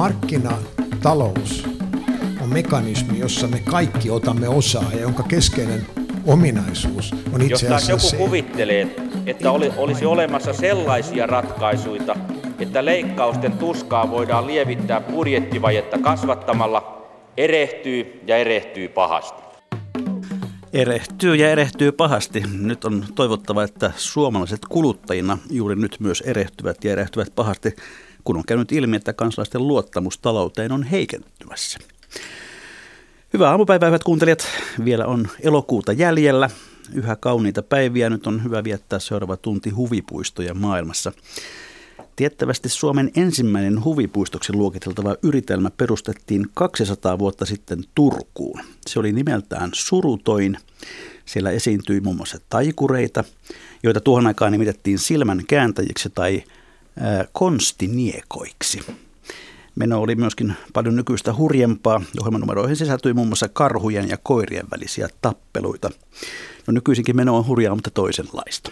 markkinatalous on mekanismi, jossa me kaikki otamme osaa ja jonka keskeinen ominaisuus on itse asiassa Jos se. joku kuvittelee, että oli, olisi olemassa sellaisia ratkaisuja, että leikkausten tuskaa voidaan lievittää budjettivajetta kasvattamalla, erehtyy ja erehtyy pahasti. Erehtyy ja erehtyy pahasti. Nyt on toivottava, että suomalaiset kuluttajina juuri nyt myös erehtyvät ja erehtyvät pahasti, kun on käynyt ilmi, että kansalaisten luottamus talouteen on heikentymässä. Hyvää aamupäivää, hyvät kuuntelijat. Vielä on elokuuta jäljellä. Yhä kauniita päiviä. Nyt on hyvä viettää seuraava tunti huvipuistoja maailmassa. Tiettävästi Suomen ensimmäinen huvipuistoksi luokiteltava yritelmä perustettiin 200 vuotta sitten Turkuun. Se oli nimeltään Surutoin. Siellä esiintyi muun muassa taikureita, joita tuohon aikaan nimitettiin silmän kääntäjiksi tai konstiniekoiksi. Meno oli myöskin paljon nykyistä hurjempaa. Ohjelmanumeroihin sisältyi muun muassa karhujen ja koirien välisiä tappeluita. No nykyisinkin meno on hurjaa, mutta toisenlaista.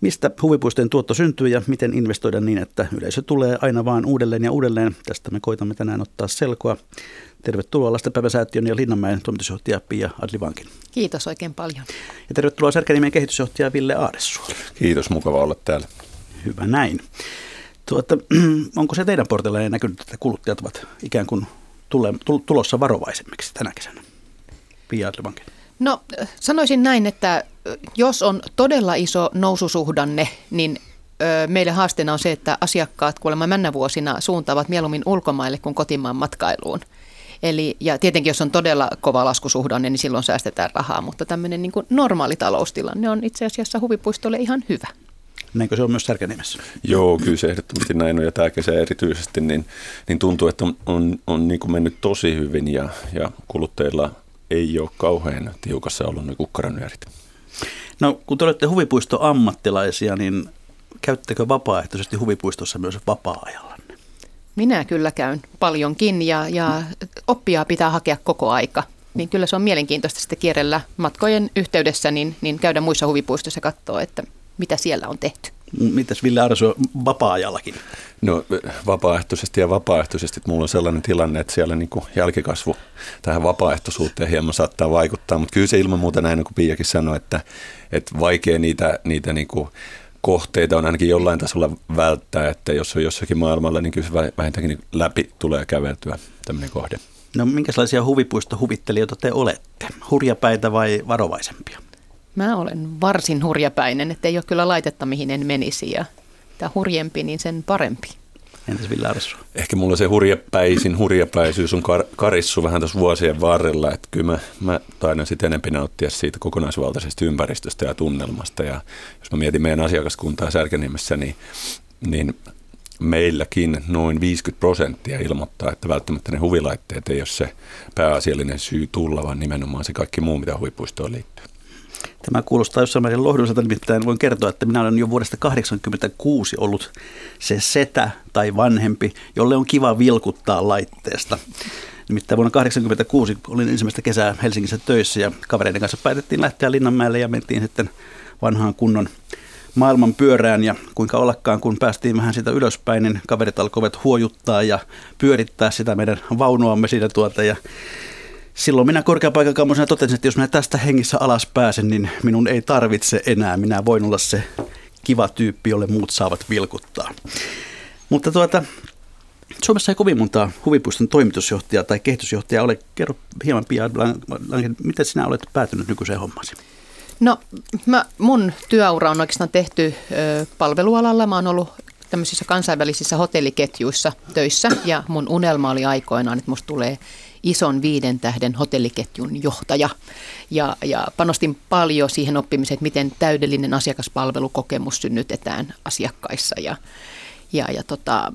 Mistä huvipuistojen tuotto syntyy ja miten investoida niin, että yleisö tulee aina vaan uudelleen ja uudelleen. Tästä me koitamme tänään ottaa selkoa. Tervetuloa Lastenpäiväsäätiön ja Linnanmäen toimitusjohtaja Pia Adlivankin. Kiitos oikein paljon. Ja tervetuloa Särkänimen kehitysjohtaja Ville Aaressuo. Kiitos, mukava olla täällä. Hyvä näin. Tuota, onko se teidän portilla näkynyt, että kuluttajat ovat ikään kuin tule, tulossa varovaisemmiksi tänä kesänä? Pia Adlivankin. No sanoisin näin, että jos on todella iso noususuhdanne, niin meille haasteena on se, että asiakkaat kuulemma männä vuosina suuntaavat mieluummin ulkomaille kuin kotimaan matkailuun. Eli, ja tietenkin jos on todella kova laskusuhdanne, niin silloin säästetään rahaa, mutta tämmöinen niin kuin normaali taloustilanne on itse asiassa huvipuistolle ihan hyvä. Näinkö se on myös Särkänimessä? Joo, kyllä se ehdottomasti näin on ja tämä kesä erityisesti, niin, niin tuntuu, että on, on, on niin kuin mennyt tosi hyvin ja, ja kuluttajilla ei ole kauhean tiukassa ollut ne kukkaranyörit. No kun te olette huvipuistoammattilaisia, niin käyttekö vapaaehtoisesti huvipuistossa myös vapaa-ajallanne? Minä kyllä käyn paljonkin ja, ja oppia pitää hakea koko aika. Niin kyllä se on mielenkiintoista sitten kierrellä matkojen yhteydessä, niin, niin käydä muissa huvipuistoissa ja katsoa, että mitä siellä on tehty. Mitäs Ville Arso vapaa-ajallakin? No vapaaehtoisesti ja vapaaehtoisesti. Mulla on sellainen tilanne, että siellä niin kuin jälkikasvu tähän vapaaehtoisuuteen hieman saattaa vaikuttaa. Mutta kyllä se ilman muuta näin, kuin Piakin sanoi, että, että vaikea niitä, niitä niin kuin kohteita on ainakin jollain tasolla välttää. Että jos on jossakin maailmalla, niin kyllä se vähintäänkin läpi tulee käveltyä tämmöinen kohde. No minkälaisia huvipuistohuvittelijoita te olette? Hurjapäitä vai varovaisempia? Mä olen varsin hurjapäinen, että ei ole kyllä laitetta, mihin en menisi. Ja mitä hurjempi, niin sen parempi. Entäs Ville Arsu? Ehkä mulla se hurjapäisin, hurjapäisyys on kar- karissu vähän tuossa vuosien varrella, että kyllä mä, mä taidan sitten enempi nauttia siitä kokonaisvaltaisesta ympäristöstä ja tunnelmasta. Ja jos mä mietin meidän asiakaskuntaa Särkänimessä, niin, niin meilläkin noin 50 prosenttia ilmoittaa, että välttämättä ne huvilaitteet ei ole se pääasiallinen syy tulla, vaan nimenomaan se kaikki muu, mitä huvipuistoon liittyy. Tämä kuulostaa jossain määrin lohdulliselta, nimittäin voin kertoa, että minä olen jo vuodesta 1986 ollut se setä tai vanhempi, jolle on kiva vilkuttaa laitteesta. Nimittäin vuonna 1986 olin ensimmäistä kesää Helsingissä töissä ja kavereiden kanssa päätettiin lähteä Linnanmäelle ja mentiin sitten vanhaan kunnon maailman pyörään ja kuinka ollakaan, kun päästiin vähän sitä ylöspäin, niin kaverit alkoivat huojuttaa ja pyörittää sitä meidän vaunuamme siinä tuota ja Silloin minä korkeapaikan kammoisena totesin, että jos minä tästä hengissä alas pääsen, niin minun ei tarvitse enää. Minä voin olla se kiva tyyppi, jolle muut saavat vilkuttaa. Mutta tuota, Suomessa ei kovin montaa huvipuiston toimitusjohtajaa tai kehitysjohtajaa ole. Kerro hieman pian, miten sinä olet päätynyt nykyiseen hommasi? No, mä, mun työura on oikeastaan tehty ö, palvelualalla. Mä oon ollut tämmöisissä kansainvälisissä hotelliketjuissa töissä ja mun unelma oli aikoinaan, että musta tulee ison viiden tähden hotelliketjun johtaja. Ja, ja panostin paljon siihen oppimiseen, että miten täydellinen asiakaspalvelukokemus synnytetään asiakkaissa. Ja, ja, ja, tota,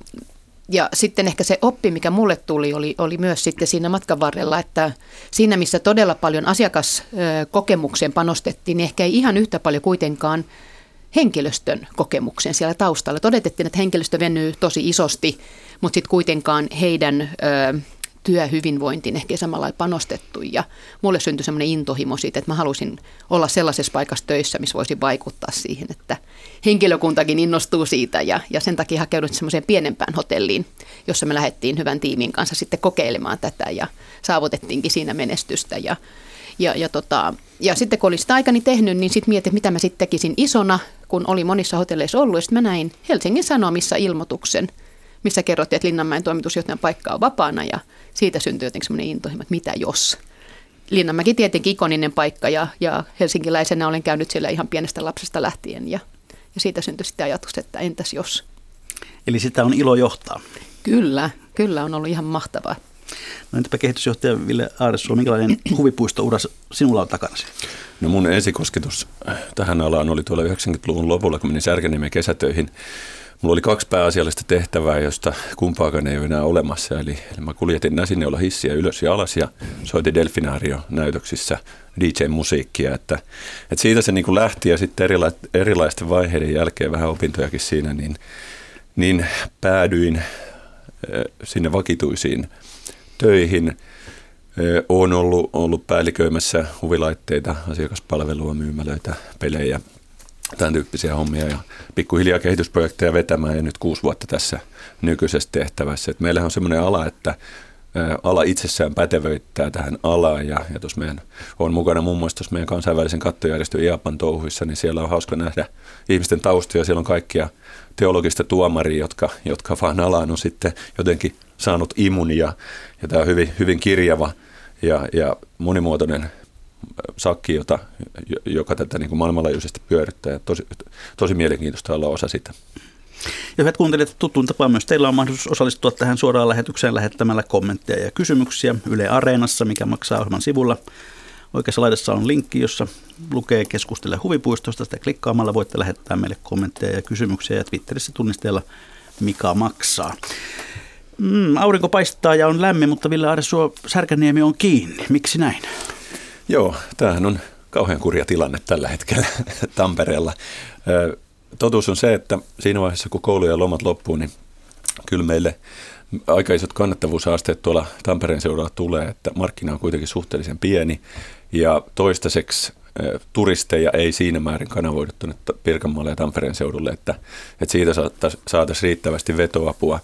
ja sitten ehkä se oppi, mikä mulle tuli, oli, oli myös sitten siinä matkan varrella, että siinä missä todella paljon asiakaskokemukseen panostettiin, niin ehkä ei ihan yhtä paljon kuitenkaan henkilöstön kokemuksen siellä taustalla. Todettiin, että henkilöstö venyy tosi isosti, mutta sitten kuitenkaan heidän ö, työhyvinvointiin ehkä samalla lailla panostettu. Ja mulle syntyi semmoinen intohimo siitä, että mä halusin olla sellaisessa paikassa töissä, missä voisi vaikuttaa siihen, että henkilökuntakin innostuu siitä. Ja, ja sen takia hakeudut semmoiseen pienempään hotelliin, jossa me lähdettiin hyvän tiimin kanssa sitten kokeilemaan tätä ja saavutettiinkin siinä menestystä. Ja, ja, ja, tota, ja sitten kun olin sitä aikani tehnyt, niin sitten mietin, mitä mä sitten tekisin isona, kun oli monissa hotelleissa ollut. Ja sitten mä näin Helsingin Sanomissa ilmoituksen – missä kerrottiin, että Linnanmäen toimitusjohtajan paikka on vapaana ja siitä syntyi jotenkin semmoinen intohimo, että mitä jos. Linnanmäki tietenkin ikoninen paikka ja, ja helsinkiläisenä olen käynyt siellä ihan pienestä lapsesta lähtien ja, ja siitä syntyi sitten ajatus, että entäs jos. Eli sitä on ilo johtaa. Kyllä, kyllä on ollut ihan mahtavaa. No entäpä kehitysjohtaja Ville Aaresuo, minkälainen huvipuisto sinulla on takana? No mun ensikosketus tähän alaan oli tuolla 90-luvun lopulla, kun menin Särkänniemen kesätöihin Mulla oli kaksi pääasiallista tehtävää, josta kumpaakaan ei ole enää olemassa. Eli, eli mä kuljetin näsineula hissiä ylös ja alas ja soitin Delfinaario-näytöksissä DJ-musiikkia. Että, että siitä se niin kuin lähti ja sitten erila, erilaisten vaiheiden jälkeen vähän opintojakin siinä, niin, niin päädyin sinne vakituisiin töihin. Olen ollut, ollut päälliköimässä huvilaitteita, asiakaspalvelua, myymälöitä, pelejä, tämän tyyppisiä hommia ja pikkuhiljaa kehitysprojekteja vetämään ja nyt kuusi vuotta tässä nykyisessä tehtävässä. Et meillähän on semmoinen ala, että ala itsessään pätevöittää tähän alaan ja, ja tuossa meidän on mukana muun muassa tuossa meidän kansainvälisen kattojärjestön IAPan touhuissa, niin siellä on hauska nähdä ihmisten taustoja. Siellä on kaikkia teologista tuomaria, jotka, jotka vaan alaan on sitten jotenkin saanut imunia ja tämä on hyvin, hyvin kirjava ja, ja monimuotoinen sakki, jota, joka tätä niin kuin maailmanlaajuisesti pyörittää. Ja tosi, tosi mielenkiintoista olla osa sitä. Ja hyvät kuuntelijat, tuttuun tapaan myös teillä on mahdollisuus osallistua tähän suoraan lähetykseen lähettämällä kommentteja ja kysymyksiä Yle Areenassa, mikä maksaa ohjelman sivulla. Oikeassa laidassa on linkki, jossa lukee keskustele huvipuistosta. Sitä klikkaamalla voitte lähettää meille kommentteja ja kysymyksiä ja Twitterissä tunnisteella Mika maksaa. Mm, aurinko paistaa ja on lämmin, mutta Ville Aresuo Särkäniemi on kiinni. Miksi näin? Joo, tämähän on kauhean kurja tilanne tällä hetkellä Tampereella. Totuus on se, että siinä vaiheessa kun koulu ja lomat loppuu, niin kyllä meille aika isot kannattavuusasteet tuolla Tampereen seudalla tulee, että markkina on kuitenkin suhteellisen pieni ja toistaiseksi turisteja ei siinä määrin kanavoidu tuonne Pirkanmaalle ja Tampereen seudulle, että, että siitä saataisiin riittävästi vetoapua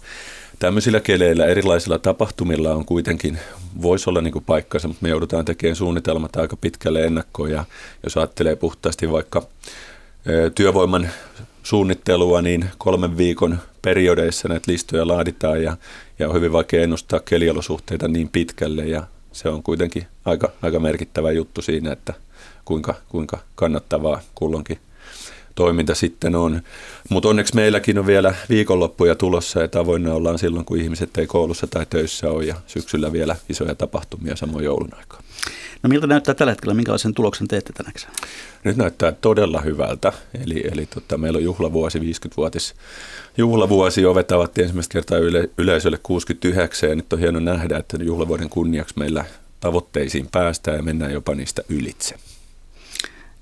tämmöisillä keleillä, erilaisilla tapahtumilla on kuitenkin, voisi olla niin kuin paikkansa, mutta me joudutaan tekemään suunnitelmat aika pitkälle ennakkoon. Ja jos ajattelee puhtaasti vaikka työvoiman suunnittelua, niin kolmen viikon periodeissa näitä listoja laaditaan ja, ja on hyvin vaikea ennustaa keliolosuhteita niin pitkälle. Ja se on kuitenkin aika, aika merkittävä juttu siinä, että kuinka, kuinka kannattavaa kulloinkin toiminta sitten on. Mutta onneksi meilläkin on vielä viikonloppuja tulossa ja tavoinna ollaan silloin, kun ihmiset ei koulussa tai töissä ole ja syksyllä vielä isoja tapahtumia samoin joulun aikaa. No miltä näyttää tällä hetkellä? Minkälaisen tuloksen teette tänäksi? Nyt näyttää todella hyvältä. Eli, eli tota, meillä on juhlavuosi, 50-vuotis juhlavuosi. Ovet avattiin ensimmäistä kertaa yle, yleisölle 69 ja nyt on hieno nähdä, että juhlavuoden kunniaksi meillä tavoitteisiin päästään ja mennään jopa niistä ylitse.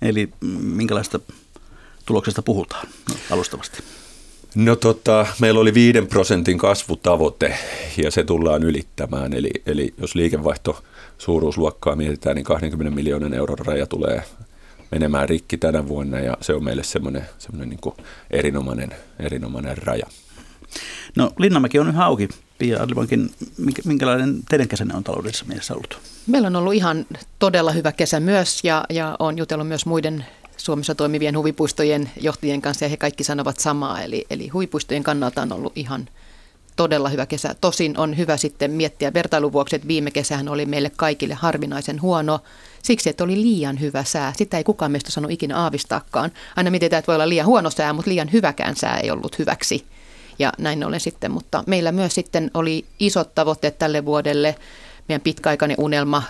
Eli minkälaista tuloksesta puhutaan no, alustavasti? No tota, meillä oli 5 prosentin kasvutavoite ja se tullaan ylittämään. Eli, eli jos liikevaihto suuruusluokkaa mietitään, niin 20 miljoonan euron raja tulee menemään rikki tänä vuonna ja se on meille semmoinen, semmoinen niin erinomainen, erinomainen raja. No Linnanmäki on yhä auki. Pia Adlibankin, minkälainen teidän kesänne on taloudellisessa mielessä ollut? Meillä on ollut ihan todella hyvä kesä myös ja, ja on jutellut myös muiden Suomessa toimivien huvipuistojen johtajien kanssa ja he kaikki sanovat samaa. Eli, eli huvipuistojen kannalta on ollut ihan todella hyvä kesä. Tosin on hyvä sitten miettiä vertailun vuoksi, että viime kesähän oli meille kaikille harvinaisen huono siksi, että oli liian hyvä sää. Sitä ei kukaan meistä sano ikinä aavistaakaan. Aina mietitään, että voi olla liian huono sää, mutta liian hyväkään sää ei ollut hyväksi. Ja näin ollen sitten, mutta meillä myös sitten oli isot tavoitteet tälle vuodelle meidän pitkäaikainen unelma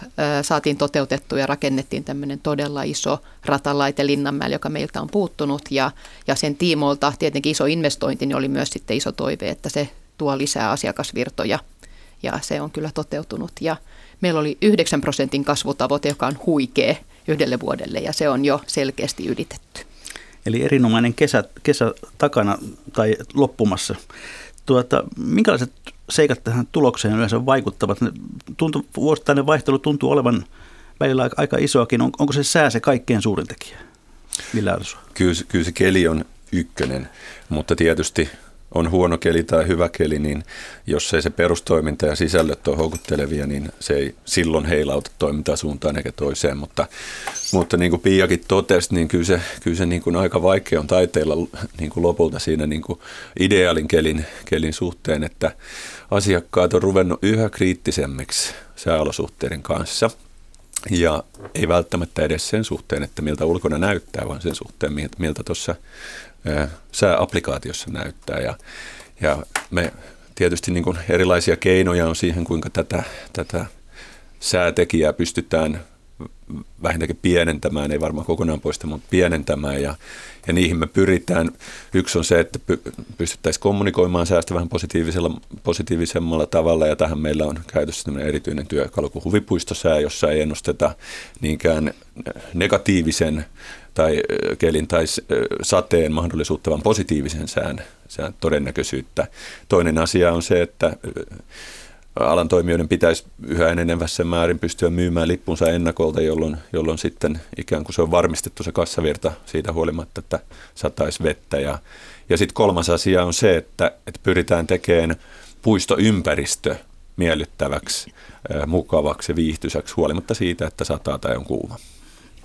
saatiin toteutettua ja rakennettiin tämmöinen todella iso ratalaite Linnanmäellä, joka meiltä on puuttunut. Ja, ja sen tiimoilta tietenkin iso investointi niin oli myös sitten iso toive, että se tuo lisää asiakasvirtoja ja se on kyllä toteutunut. Ja meillä oli 9 prosentin kasvutavoite, joka on huikea yhdelle vuodelle ja se on jo selkeästi ylitetty. Eli erinomainen kesä, kesä takana tai loppumassa. Tuota, minkälaiset seikat tähän tulokseen yleensä vaikuttavat? Tuntuu, vuosittainen vaihtelu tuntuu olevan välillä aika isoakin. On, onko se sää se kaikkein suurin tekijä? Kyllä, kyllä se keli on ykkönen, mutta tietysti on huono keli tai hyvä keli, niin jos ei se perustoiminta ja sisällöt ole houkuttelevia, niin se ei silloin heilauta toimintaa suuntaan eikä toiseen. Mutta, mutta niin kuin Piakin totesi, niin kyllä se, kyllä se niin kuin aika vaikea on taiteilla niin kuin lopulta siinä niin kuin ideaalin kelin, kelin suhteen, että asiakkaat on ruvennut yhä kriittisemmiksi sääolosuhteiden kanssa – ja ei välttämättä edes sen suhteen, että miltä ulkona näyttää, vaan sen suhteen, miltä tuossa sääapplikaatiossa näyttää. Ja, ja me tietysti niin kuin erilaisia keinoja on siihen, kuinka tätä, tätä säätekijää pystytään vähintäänkin pienentämään, ei varmaan kokonaan poista, mutta pienentämään ja, ja niihin me pyritään. Yksi on se, että pystyttäisiin kommunikoimaan säästä vähän positiivisella, positiivisemmalla tavalla ja tähän meillä on käytössä erityinen työkalu kuin huvipuistosää, jossa ei ennusteta niinkään negatiivisen tai kelin tai sateen mahdollisuutta, vaan positiivisen sään, sään todennäköisyyttä. Toinen asia on se, että alan toimijoiden pitäisi yhä enenevässä määrin pystyä myymään lippunsa ennakolta, jolloin, jolloin sitten ikään kuin se on varmistettu se kassavirta siitä huolimatta, että sataisi vettä. Ja, ja sitten kolmas asia on se, että, että pyritään tekemään puistoympäristö miellyttäväksi, mukavaksi ja viihtyisäksi huolimatta siitä, että sataa tai on kuuma.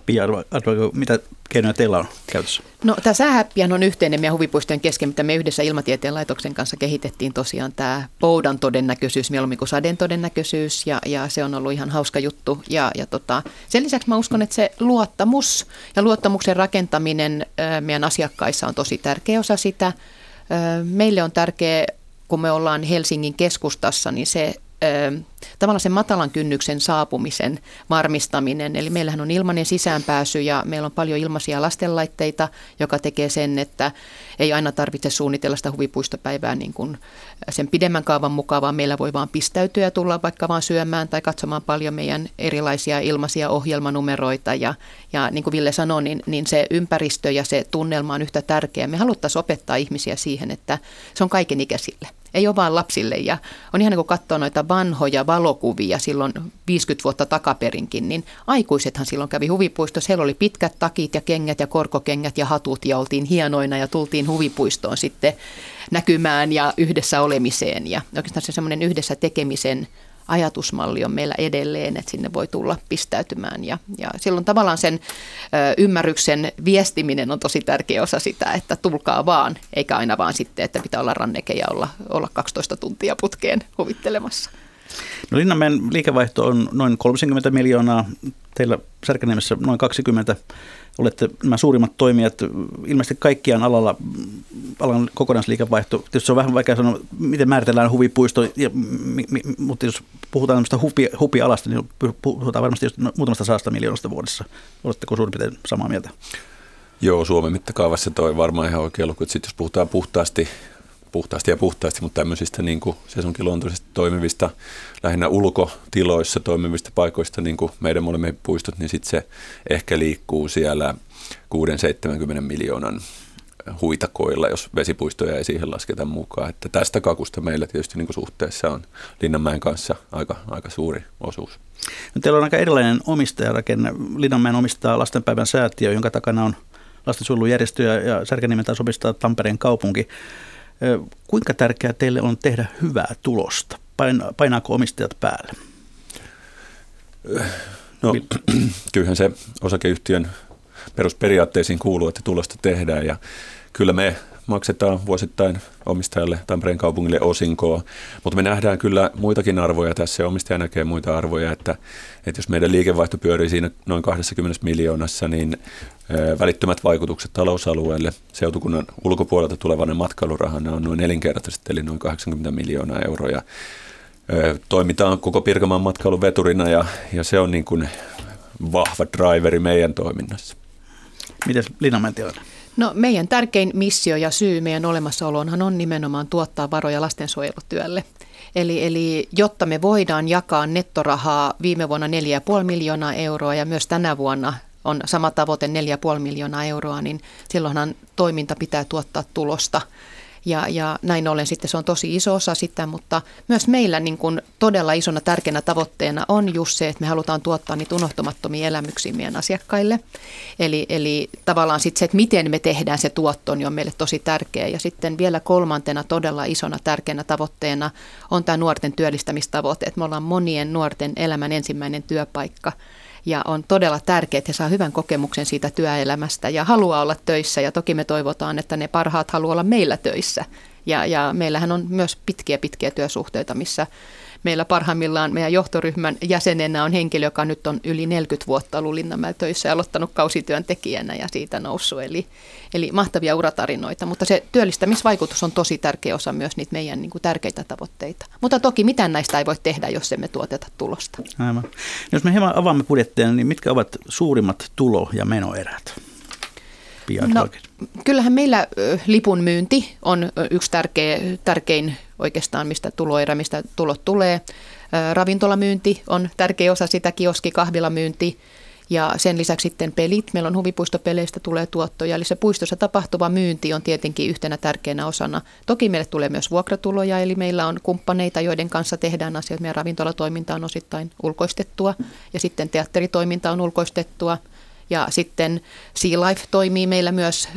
Pia, mitä keinoja teillä on käytössä? No tämä säähäppihän on yhteinen meidän huvipuistojen kesken, mitä me yhdessä Ilmatieteen laitoksen kanssa kehitettiin tosiaan tämä poudan todennäköisyys, mieluummin kuin sadeen todennäköisyys ja, ja se on ollut ihan hauska juttu. Ja, ja tota, sen lisäksi mä uskon, että se luottamus ja luottamuksen rakentaminen meidän asiakkaissa on tosi tärkeä osa sitä. Meille on tärkeä, kun me ollaan Helsingin keskustassa, niin se tavallaan sen matalan kynnyksen saapumisen varmistaminen. Eli meillähän on ilmainen sisäänpääsy ja meillä on paljon ilmaisia lastenlaitteita, joka tekee sen, että ei aina tarvitse suunnitella sitä huvipuistopäivää niin kuin sen pidemmän kaavan mukaan, vaan meillä voi vaan pistäytyä ja tulla vaikka vaan syömään tai katsomaan paljon meidän erilaisia ilmaisia ohjelmanumeroita. Ja, ja niin kuin Ville sanoi, niin, niin se ympäristö ja se tunnelma on yhtä tärkeä. Me haluttaisiin opettaa ihmisiä siihen, että se on kaikenikäisille. Ei ole vain lapsille ja on ihan niin kuin katsoa noita vanhoja valokuvia silloin 50 vuotta takaperinkin, niin aikuisethan silloin kävi huvipuistossa. Siellä oli pitkät takit ja kengät ja korkokengät ja hatut ja oltiin hienoina ja tultiin huvipuistoon sitten näkymään ja yhdessä olemiseen. Ja oikeastaan se semmoinen yhdessä tekemisen ajatusmalli on meillä edelleen, että sinne voi tulla pistäytymään. Ja, ja silloin tavallaan sen ymmärryksen viestiminen on tosi tärkeä osa sitä, että tulkaa vaan, eikä aina vaan sitten, että pitää olla ranneke ja olla, olla 12 tuntia putkeen huvittelemassa. No Linnanmäen liikevaihto on noin 30 miljoonaa, teillä Särkäniemessä noin 20. Olette nämä suurimmat toimijat, ilmeisesti kaikkiaan alalla, alan kokonaisliikevaihto. Tietysti se on vähän vaikea sanoa, miten määritellään huvipuisto, ja, mi, mi, mutta jos puhutaan tämmöistä hupi, hupialasta, niin puhutaan varmasti just muutamasta saasta miljoonasta vuodessa. Oletteko suurin piirtein samaa mieltä? Joo, Suomen mittakaavassa toi varmaan ihan oikea luku. Sitten jos puhutaan puhtaasti puhtaasti ja puhtaasti, mutta tämmöisistä niin kuin sesonkiluontoisesti toimivista, lähinnä ulkotiloissa toimivista paikoista, niin kuin meidän molemmat puistot, niin sitten se ehkä liikkuu siellä 6-70 miljoonan huitakoilla, jos vesipuistoja ei siihen lasketa mukaan. Että tästä kakusta meillä tietysti niin kuin suhteessa on Linnanmäen kanssa aika, aika suuri osuus. No, teillä on aika erilainen omistajarakenne. Linnanmäen omistaa lastenpäivän säätiö, jonka takana on lastensuojelujärjestö ja Särkäniemen taas omistaa Tampereen kaupunki. Kuinka tärkeää teille on tehdä hyvää tulosta? Painaako omistajat päälle? No, kyllähän se osakeyhtiön perusperiaatteisiin kuuluu, että tulosta tehdään ja kyllä me maksetaan vuosittain omistajalle Tampereen kaupungille osinkoa, mutta me nähdään kyllä muitakin arvoja tässä ja omistaja näkee muita arvoja, että, että jos meidän liikevaihto pyörii siinä noin 20 miljoonassa, niin välittömät vaikutukset talousalueelle seutukunnan ulkopuolelta tulevana matkailurahana on noin nelinkertaiset, eli noin 80 miljoonaa euroa. Toimitaan koko Pirkanmaan matkailun veturina ja, ja se on niin kuin vahva driveri meidän toiminnassa. Miten Linnanmäen No meidän tärkein missio ja syy meidän olemassaoloonhan on nimenomaan tuottaa varoja lastensuojelutyölle. Eli, eli jotta me voidaan jakaa nettorahaa viime vuonna 4,5 miljoonaa euroa ja myös tänä vuonna on sama tavoite 4,5 miljoonaa euroa, niin silloinhan toiminta pitää tuottaa tulosta. Ja, ja näin ollen sitten se on tosi iso osa sitä, mutta myös meillä niin kuin todella isona tärkeänä tavoitteena on just se, että me halutaan tuottaa niitä unohtumattomia elämyksiä meidän asiakkaille. Eli, eli tavallaan sitten se, että miten me tehdään se tuotto, niin on meille tosi tärkeä. Ja sitten vielä kolmantena todella isona tärkeänä tavoitteena on tämä nuorten työllistämistavoite, että me ollaan monien nuorten elämän ensimmäinen työpaikka – ja on todella tärkeää, että he saa hyvän kokemuksen siitä työelämästä ja haluaa olla töissä ja toki me toivotaan, että ne parhaat haluaa olla meillä töissä. Ja, ja meillähän on myös pitkiä pitkiä työsuhteita, missä Meillä parhaimmillaan meidän johtoryhmän jäsenenä on henkilö, joka nyt on yli 40 vuotta ollut Linnanmäellä töissä ja aloittanut kausityöntekijänä ja siitä noussut. Eli, eli mahtavia uratarinoita, mutta se työllistämisvaikutus on tosi tärkeä osa myös niitä meidän niin kuin, tärkeitä tavoitteita. Mutta toki mitään näistä ei voi tehdä, jos emme tuoteta tulosta. Aivan. Jos me hieman avaamme budjettia, niin mitkä ovat suurimmat tulo- ja menoerät? No, kyllähän meillä lipun myynti on yksi tärkeä, tärkein oikeastaan, mistä tuloerä, mistä tulot tulee. Ravintolamyynti on tärkeä osa sitä, kioski, kahvilamyynti ja sen lisäksi sitten pelit. Meillä on huvipuistopeleistä tulee tuottoja, eli se puistossa tapahtuva myynti on tietenkin yhtenä tärkeänä osana. Toki meille tulee myös vuokratuloja, eli meillä on kumppaneita, joiden kanssa tehdään asioita. Meidän ravintolatoiminta on osittain ulkoistettua ja sitten teatteritoiminta on ulkoistettua – ja sitten Sea Life toimii meillä myös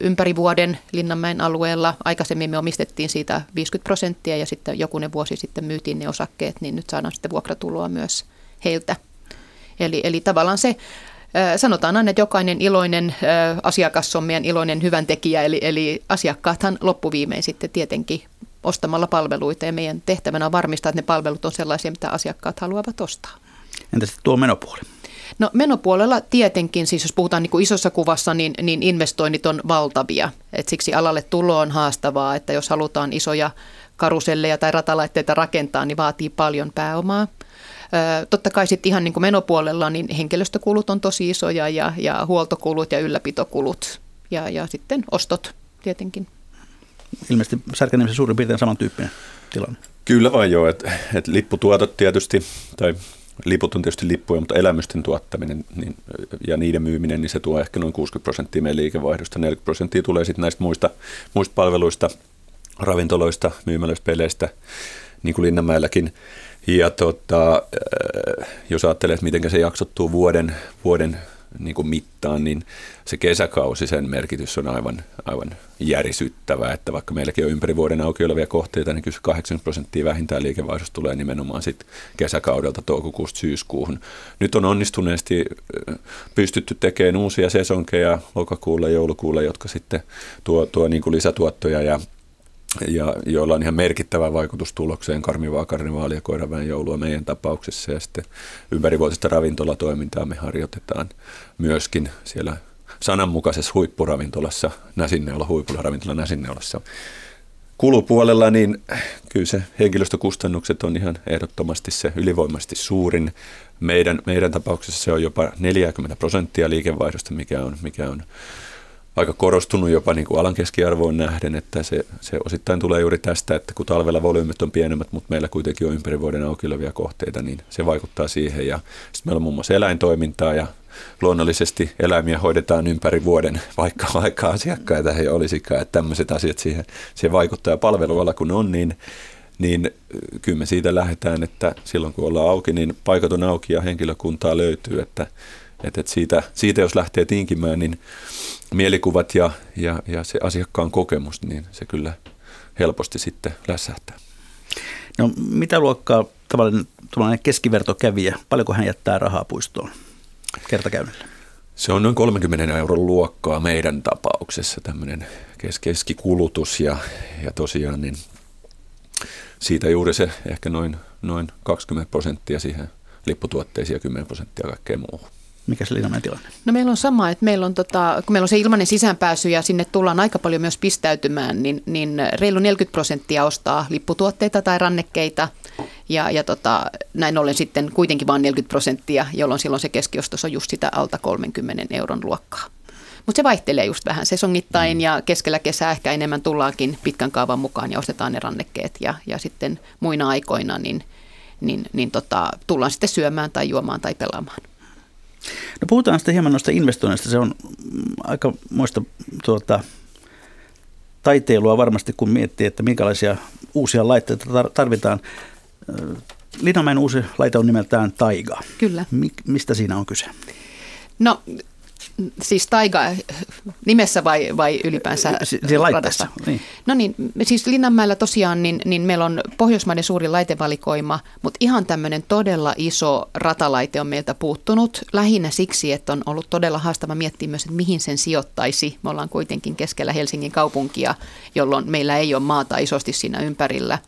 ympäri vuoden Linnanmäen alueella. Aikaisemmin me omistettiin siitä 50 prosenttia ja sitten jokunen vuosi sitten myytiin ne osakkeet, niin nyt saadaan sitten vuokratuloa myös heiltä. Eli, eli tavallaan se, sanotaan aina, että jokainen iloinen asiakas on meidän iloinen hyvän tekijä, eli, eli asiakkaathan loppuviimein sitten tietenkin ostamalla palveluita ja meidän tehtävänä on varmistaa, että ne palvelut on sellaisia, mitä asiakkaat haluavat ostaa. Entä sitten tuo menopuoli? No menopuolella tietenkin, siis jos puhutaan niin kuin isossa kuvassa, niin, niin investoinnit on valtavia. Et siksi alalle tulo on haastavaa, että jos halutaan isoja karuselleja tai ratalaitteita rakentaa, niin vaatii paljon pääomaa. Ö, totta kai sitten ihan niin kuin menopuolella niin henkilöstökulut on tosi isoja ja, ja huoltokulut ja ylläpitokulut ja, ja sitten ostot tietenkin. Ilmeisesti Särkänimessä suurin piirtein samantyyppinen tilanne. Kyllä vain joo, että et lipputuotot tietysti, tai liput on tietysti lippuja, mutta elämysten tuottaminen niin, ja niiden myyminen, niin se tuo ehkä noin 60 prosenttia meidän liikevaihdosta. 40 prosenttia tulee sitten näistä muista, muista palveluista, ravintoloista, myymälöistä, peleistä, niin kuin Linnanmäelläkin. Ja tota, jos ajattelee, että miten se jaksottuu vuoden, vuoden niin kuin mittaan, niin se kesäkausi, sen merkitys on aivan, aivan järisyttävä, että vaikka meilläkin on ympäri vuoden auki olevia kohteita, niin kyllä 80 prosenttia vähintään liikevaihdosta tulee nimenomaan sit kesäkaudelta toukokuusta syyskuuhun. Nyt on onnistuneesti pystytty tekemään uusia sesonkeja lokakuulle, joulukuulle, jotka sitten tuo, tuo niin kuin lisätuottoja ja ja joilla on ihan merkittävä vaikutus tulokseen, karmivaa karnevaalia, koiraväen joulua meidän tapauksessa ja sitten ympärivuotista ravintolatoimintaa me harjoitetaan myöskin siellä sananmukaisessa huippuravintolassa, Näsinneola, huippuravintola Näsinneolassa. Kulupuolella niin kyllä se henkilöstökustannukset on ihan ehdottomasti se ylivoimaisesti suurin. Meidän, meidän tapauksessa se on jopa 40 prosenttia liikevaihdosta, mikä on, mikä on aika korostunut jopa niin kuin alan keskiarvoon nähden, että se, se osittain tulee juuri tästä, että kun talvella volyymit on pienemmät, mutta meillä kuitenkin on ympäri vuoden auki olevia kohteita, niin se vaikuttaa siihen. Ja sitten meillä on muun muassa eläintoimintaa ja luonnollisesti eläimiä hoidetaan ympäri vuoden, vaikka, vaikka asiakkaita ei olisikaan, että tämmöiset asiat siihen, siihen vaikuttaa. Palvelualla kun on, niin niin kyllä me siitä lähdetään, että silloin kun ollaan auki, niin paikat on auki ja henkilökuntaa löytyy, että, että siitä, siitä jos lähtee tinkimään, niin mielikuvat ja, ja, ja se asiakkaan kokemus, niin se kyllä helposti sitten lässähtää. No mitä luokkaa tavallinen, tavallinen keskivertokävijä, paljonko hän jättää rahaa puistoon kertakäynnillä? Se on noin 30 euron luokkaa meidän tapauksessa tämmöinen kes- keskikulutus ja, ja tosiaan niin siitä juuri se ehkä noin, noin 20 prosenttia siihen lipputuotteisiin ja 10 prosenttia kaikkeen muuhun. Mikä se Linnanmäen tilanne? No meillä on sama, että meillä on, tota, kun meillä on se ilmainen sisäänpääsy ja sinne tullaan aika paljon myös pistäytymään, niin, niin reilu 40 prosenttia ostaa lipputuotteita tai rannekkeita ja, ja tota, näin ollen sitten kuitenkin vain 40 prosenttia, jolloin silloin se keskiostos on just sitä alta 30 euron luokkaa. Mutta se vaihtelee just vähän sesongittain mm. ja keskellä kesää ehkä enemmän tullaankin pitkän kaavan mukaan ja ostetaan ne rannekkeet ja, ja sitten muina aikoina niin, niin, niin tota, tullaan sitten syömään tai juomaan tai pelaamaan. No puhutaan sitten hieman noista investoinneista. Se on aika muista tuota, taiteilua varmasti, kun miettii, että minkälaisia uusia laitteita tarvitaan. Linnanmäen uusi laite on nimeltään Taiga. Kyllä. Mistä siinä on kyse? No Siis taiga nimessä vai, vai ylipäänsä Siinä laitteessa. Niin. No niin, siis Linnanmäellä tosiaan niin, niin meillä on Pohjoismaiden suuri laitevalikoima, mutta ihan tämmöinen todella iso ratalaite on meiltä puuttunut. Lähinnä siksi, että on ollut todella haastava miettiä myös, että mihin sen sijoittaisi. Me ollaan kuitenkin keskellä Helsingin kaupunkia, jolloin meillä ei ole maata isosti siinä ympärillä.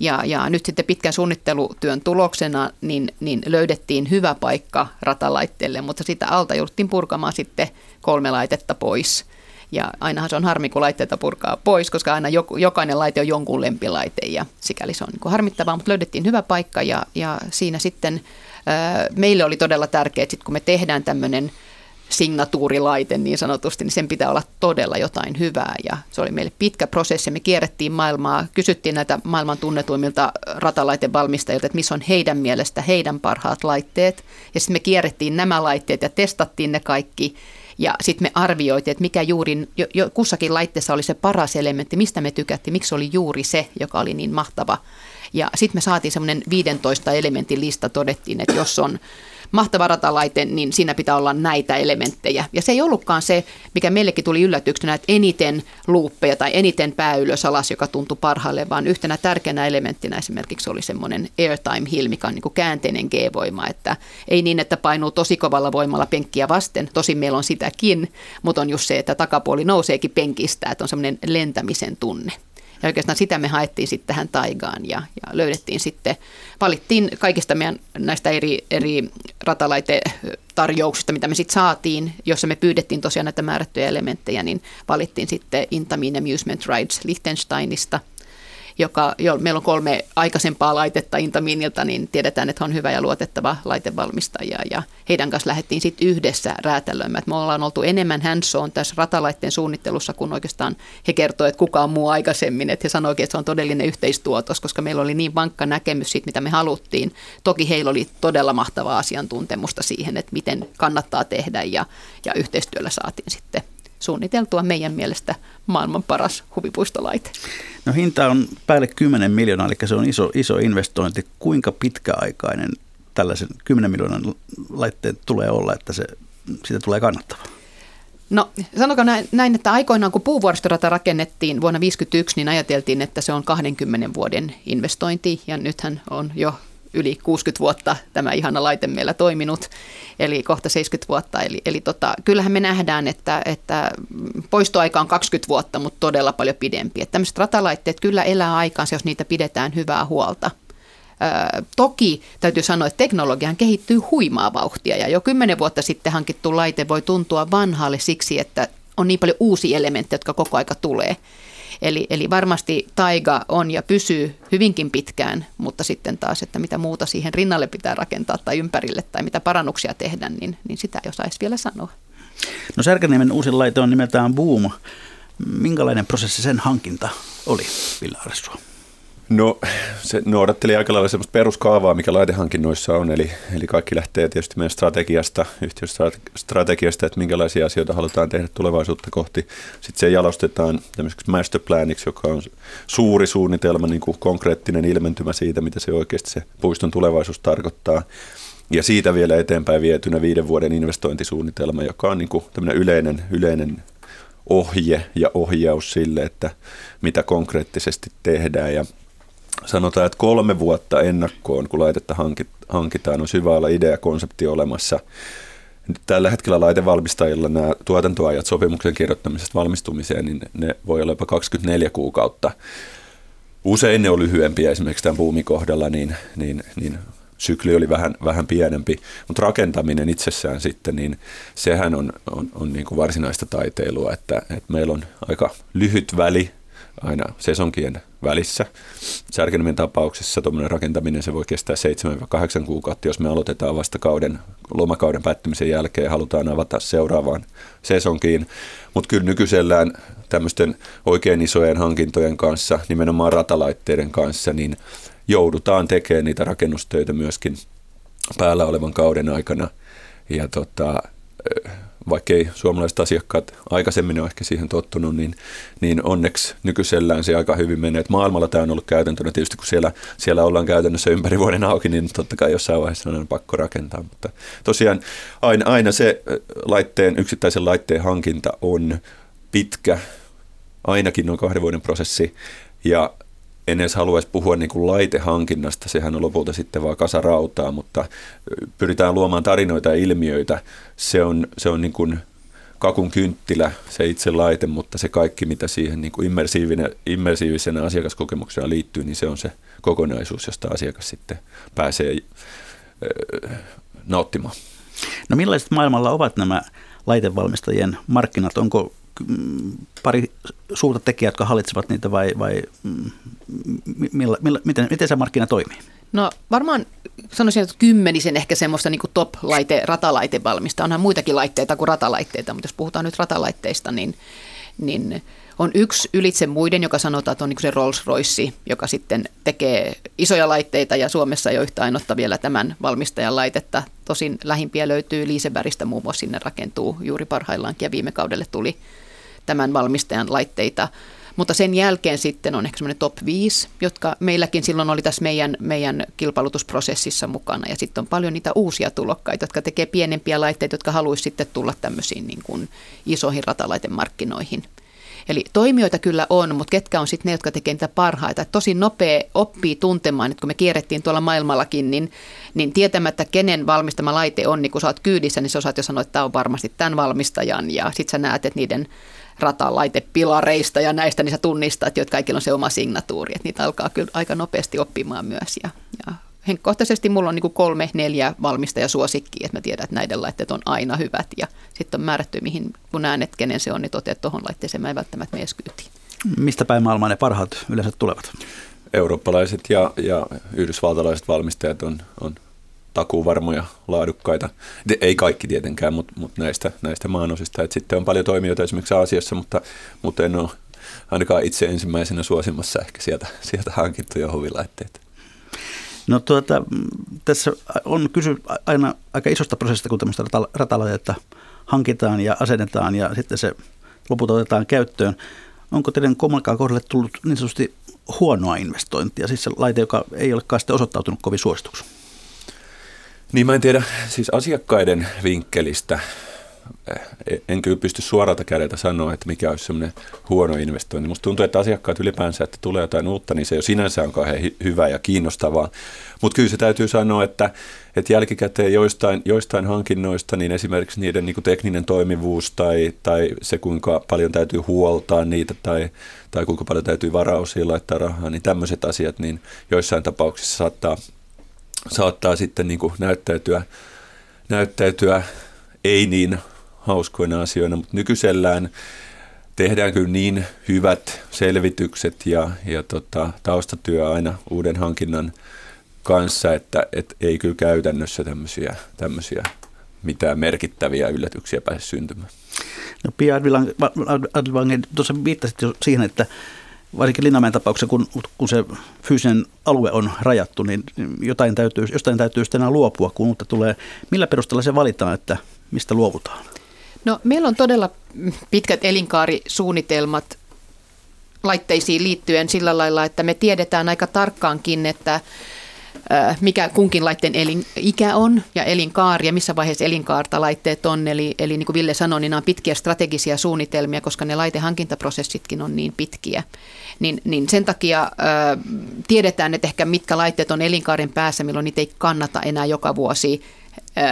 Ja, ja nyt sitten pitkän suunnittelutyön tuloksena niin, niin löydettiin hyvä paikka ratalaitteelle, mutta sitä alta jouduttiin purkamaan sitten kolme laitetta pois. Ja ainahan se on harmi, kun laitteita purkaa pois, koska aina jokainen laite on jonkun lempilaite ja sikäli se on niin harmittavaa, mutta löydettiin hyvä paikka ja, ja siinä sitten meille oli todella tärkeää, että sit kun me tehdään tämmöinen – signatuurilaite niin sanotusti, niin sen pitää olla todella jotain hyvää. Ja se oli meille pitkä prosessi. Me kierrettiin maailmaa, kysyttiin näitä maailman tunnetuimmilta ratalaitevalmistajilta, että missä on heidän mielestä heidän parhaat laitteet. Ja sitten me kierrettiin nämä laitteet ja testattiin ne kaikki. Ja sitten me arvioitiin, että mikä juuri, jo, jo, kussakin laitteessa oli se paras elementti, mistä me tykättiin, miksi oli juuri se, joka oli niin mahtava. Ja sitten me saatiin semmoinen 15 elementin lista, todettiin, että jos on mahtava ratalaite, niin siinä pitää olla näitä elementtejä. Ja se ei ollutkaan se, mikä meillekin tuli yllätyksenä, että eniten luuppeja tai eniten pää ylös alas, joka tuntui parhaalle, vaan yhtenä tärkeänä elementtinä esimerkiksi oli semmoinen airtime hill, mikä on niin kuin käänteinen G-voima, että ei niin, että painuu tosi kovalla voimalla penkkiä vasten, tosi meillä on sitäkin, mutta on just se, että takapuoli nouseekin penkistä, että on semmoinen lentämisen tunne. Ja oikeastaan sitä me haettiin sitten tähän taigaan ja, ja löydettiin sitten, valittiin kaikista meidän näistä eri, eri ratalaitetarjouksista, mitä me sitten saatiin, jossa me pyydettiin tosiaan näitä määrättyjä elementtejä, niin valittiin sitten Intamin Amusement Rides Liechtensteinista – joka, jo, meillä on kolme aikaisempaa laitetta Intaminilta, niin tiedetään, että on hyvä ja luotettava laitevalmistaja ja heidän kanssa lähdettiin sitten yhdessä räätälöimään. Me ollaan oltu enemmän hands tässä ratalaitteen suunnittelussa, kun oikeastaan he kertoivat, että kukaan muu aikaisemmin, että he sanoivat, että se on todellinen yhteistuotos, koska meillä oli niin vankka näkemys siitä, mitä me haluttiin. Toki heillä oli todella mahtavaa asiantuntemusta siihen, että miten kannattaa tehdä ja, ja yhteistyöllä saatiin sitten suunniteltua meidän mielestä maailman paras huvipuistolaite. No hinta on päälle 10 miljoonaa, eli se on iso, iso investointi. Kuinka pitkäaikainen tällaisen 10 miljoonan laitteen tulee olla, että se, siitä tulee kannattava? No sanokaa näin, että aikoinaan kun puuvuoristorata rakennettiin vuonna 1951, niin ajateltiin, että se on 20 vuoden investointi ja nythän on jo yli 60 vuotta tämä ihana laite meillä toiminut, eli kohta 70 vuotta. Eli, eli tota, kyllähän me nähdään, että, että poistoaika on 20 vuotta, mutta todella paljon pidempi. Että tämmöiset ratalaitteet kyllä elää aikaansa, jos niitä pidetään hyvää huolta. Ö, toki täytyy sanoa, että teknologian kehittyy huimaa vauhtia ja jo kymmenen vuotta sitten hankittu laite voi tuntua vanhalle siksi, että on niin paljon uusia elementtejä, jotka koko aika tulee. Eli, eli varmasti taiga on ja pysyy hyvinkin pitkään, mutta sitten taas, että mitä muuta siihen rinnalle pitää rakentaa tai ympärille tai mitä parannuksia tehdä, niin, niin sitä ei osaisi vielä sanoa. No Särkäniemen uusin laite on nimeltään Boom. Minkälainen prosessi sen hankinta oli, Villa Aressua? No se noudatteli aika lailla sellaista peruskaavaa, mikä laitehankinnoissa on, eli, eli kaikki lähtee tietysti meidän strategiasta, yhtiöstrategiasta, että minkälaisia asioita halutaan tehdä tulevaisuutta kohti. Sitten se jalostetaan tämmöiseksi masterplaniksi, joka on suuri suunnitelma, niin kuin konkreettinen ilmentymä siitä, mitä se oikeasti se puiston tulevaisuus tarkoittaa. Ja siitä vielä eteenpäin vietynä viiden vuoden investointisuunnitelma, joka on niin kuin tämmöinen yleinen, yleinen ohje ja ohjaus sille, että mitä konkreettisesti tehdään. Ja sanotaan, että kolme vuotta ennakkoon, kun laitetta hankitaan, on syvä olla idea konsepti olemassa. Tällä hetkellä laitevalmistajilla nämä tuotantoajat sopimuksen kirjoittamisesta valmistumiseen, niin ne voi olla jopa 24 kuukautta. Usein ne on lyhyempiä, esimerkiksi tämän buumin kohdalla, niin, niin, niin sykli oli vähän, vähän pienempi, mutta rakentaminen itsessään sitten, niin sehän on, on, on niin kuin varsinaista taiteilua, että, että meillä on aika lyhyt väli aina sesonkien välissä. Särkeniemen tapauksessa tuommoinen rakentaminen se voi kestää 7-8 kuukautta, jos me aloitetaan vasta kauden, lomakauden päättymisen jälkeen ja halutaan avata seuraavaan sesonkiin. Mutta kyllä nykyisellään tämmöisten oikein isojen hankintojen kanssa, nimenomaan ratalaitteiden kanssa, niin joudutaan tekemään niitä rakennustöitä myöskin päällä olevan kauden aikana. Ja tota, vaikkei suomalaiset asiakkaat aikaisemmin ole ehkä siihen tottunut, niin, niin onneksi nykyisellään se aika hyvin menee. Et maailmalla tämä on ollut käytäntönä. Tietysti kun siellä, siellä ollaan käytännössä ympäri vuoden auki, niin totta kai jossain vaiheessa on pakko rakentaa. Mutta tosiaan aina, aina se laitteen, yksittäisen laitteen hankinta on pitkä, ainakin noin kahden vuoden prosessi. Ja en edes haluaisi puhua niin kuin laitehankinnasta, sehän on lopulta sitten vaan kasa rautaa, mutta pyritään luomaan tarinoita ja ilmiöitä. Se on, se on niin kuin kakun kynttilä, se itse laite, mutta se kaikki, mitä siihen niin immersiivisenä asiakaskokemuksena liittyy, niin se on se kokonaisuus, josta asiakas sitten pääsee nauttimaan. No millaiset maailmalla ovat nämä laitevalmistajien markkinat? Onko pari suurta tekijää, jotka hallitsevat niitä vai, vai mm, millä, millä, miten, miten se markkina toimii? No varmaan sanoisin, että kymmenisen ehkä semmoista niin top-laite, ratalaitevalmista. Onhan muitakin laitteita kuin ratalaitteita, mutta jos puhutaan nyt ratalaitteista, niin, niin on yksi ylitse muiden, joka sanotaan, että on niin se Rolls-Royce, joka sitten tekee isoja laitteita ja Suomessa ei ole yhtä vielä tämän valmistajan laitetta. Tosin lähimpiä löytyy Liisebäristä muun muassa sinne rakentuu juuri parhaillaankin ja viime kaudelle tuli tämän valmistajan laitteita. Mutta sen jälkeen sitten on ehkä semmoinen top 5, jotka meilläkin silloin oli tässä meidän, meidän kilpailutusprosessissa mukana. Ja sitten on paljon niitä uusia tulokkaita, jotka tekee pienempiä laitteita, jotka haluaisivat sitten tulla tämmöisiin niin kuin isoihin ratalaitemarkkinoihin. Eli toimijoita kyllä on, mutta ketkä on sitten ne, jotka tekee niitä parhaita. tosi nopea oppii tuntemaan, että kun me kierrettiin tuolla maailmallakin, niin, niin tietämättä kenen valmistama laite on, niin kun sä oot kyydissä, niin sä osaat jo sanoa, että tämä on varmasti tämän valmistajan. Ja sitten sä näet, että niiden ratalaitepilareista ja näistä, niin sä tunnistat, että kaikilla on se oma signatuuri, että niitä alkaa kyllä aika nopeasti oppimaan myös. Ja, ja henkkohtaisesti mulla on niin kuin kolme, neljä valmistajasuosikkiä, että mä tiedän, että näiden laitteet on aina hyvät ja sitten on määrätty, mihin kun näen, että kenen se on, niin toteat tuohon laitteeseen, mä en välttämättä mene kyytiin. Mistä päin maailmaa ne parhaat yleensä tulevat? Eurooppalaiset ja, ja yhdysvaltalaiset valmistajat on, on takuvarmoja, laadukkaita. Ei kaikki tietenkään, mutta, mutta näistä, näistä maanosista. Et sitten on paljon toimijoita esimerkiksi Aasiassa, mutta, mutta en ole ainakaan itse ensimmäisenä suosimassa ehkä sieltä, sieltä hankittuja hovilaitteita. No tuota, tässä on kysy aina aika isosta prosessista, kun tämmöistä ratalaitetta hankitaan ja asennetaan ja sitten se lopulta otetaan käyttöön. Onko teidän kommunikaan kohdalle tullut niin sanotusti huonoa investointia, siis se laite, joka ei olekaan sitten osoittautunut kovin suosituksi? Niin mä en tiedä, siis asiakkaiden vinkkelistä eh, en kyllä pysty suoralta kädeltä sanoa, että mikä olisi semmoinen huono investointi. Musta tuntuu, että asiakkaat ylipäänsä, että tulee jotain uutta, niin se jo sinänsä on kauhean hyvä ja kiinnostavaa. Mutta kyllä se täytyy sanoa, että, että jälkikäteen joistain, joistain hankinnoista, niin esimerkiksi niiden niin kuin tekninen toimivuus tai, tai se, kuinka paljon täytyy huoltaa niitä tai, tai kuinka paljon täytyy varausia laittaa rahaa, niin tämmöiset asiat, niin joissain tapauksissa saattaa saattaa sitten niin kuin näyttäytyä, näyttäytyä ei niin hauskoina asioina, mutta nykyisellään tehdään kyllä niin hyvät selvitykset ja, ja tota, taustatyö aina uuden hankinnan kanssa, että et ei kyllä käytännössä tämmöisiä, tämmöisiä mitään merkittäviä yllätyksiä pääse syntymään. No Pia Advange, tuossa viittasit jo siihen, että varsinkin Linnamäen tapauksessa, kun, kun se fyysinen alue on rajattu, niin jotain täytyy, jostain täytyy sitten enää luopua, kun uutta tulee. Millä perusteella se valitaan, että mistä luovutaan? No, meillä on todella pitkät elinkaarisuunnitelmat laitteisiin liittyen sillä lailla, että me tiedetään aika tarkkaankin, että mikä kunkin laitteen elinikä on ja elinkaari ja missä vaiheessa elinkaarta laitteet on. Eli, eli niin kuin Ville sanoi, niin nämä on pitkiä strategisia suunnitelmia, koska ne laitehankintaprosessitkin on niin pitkiä. Niin, niin sen takia ö, tiedetään, että ehkä mitkä laitteet on elinkaaren päässä, milloin niitä ei kannata enää joka vuosi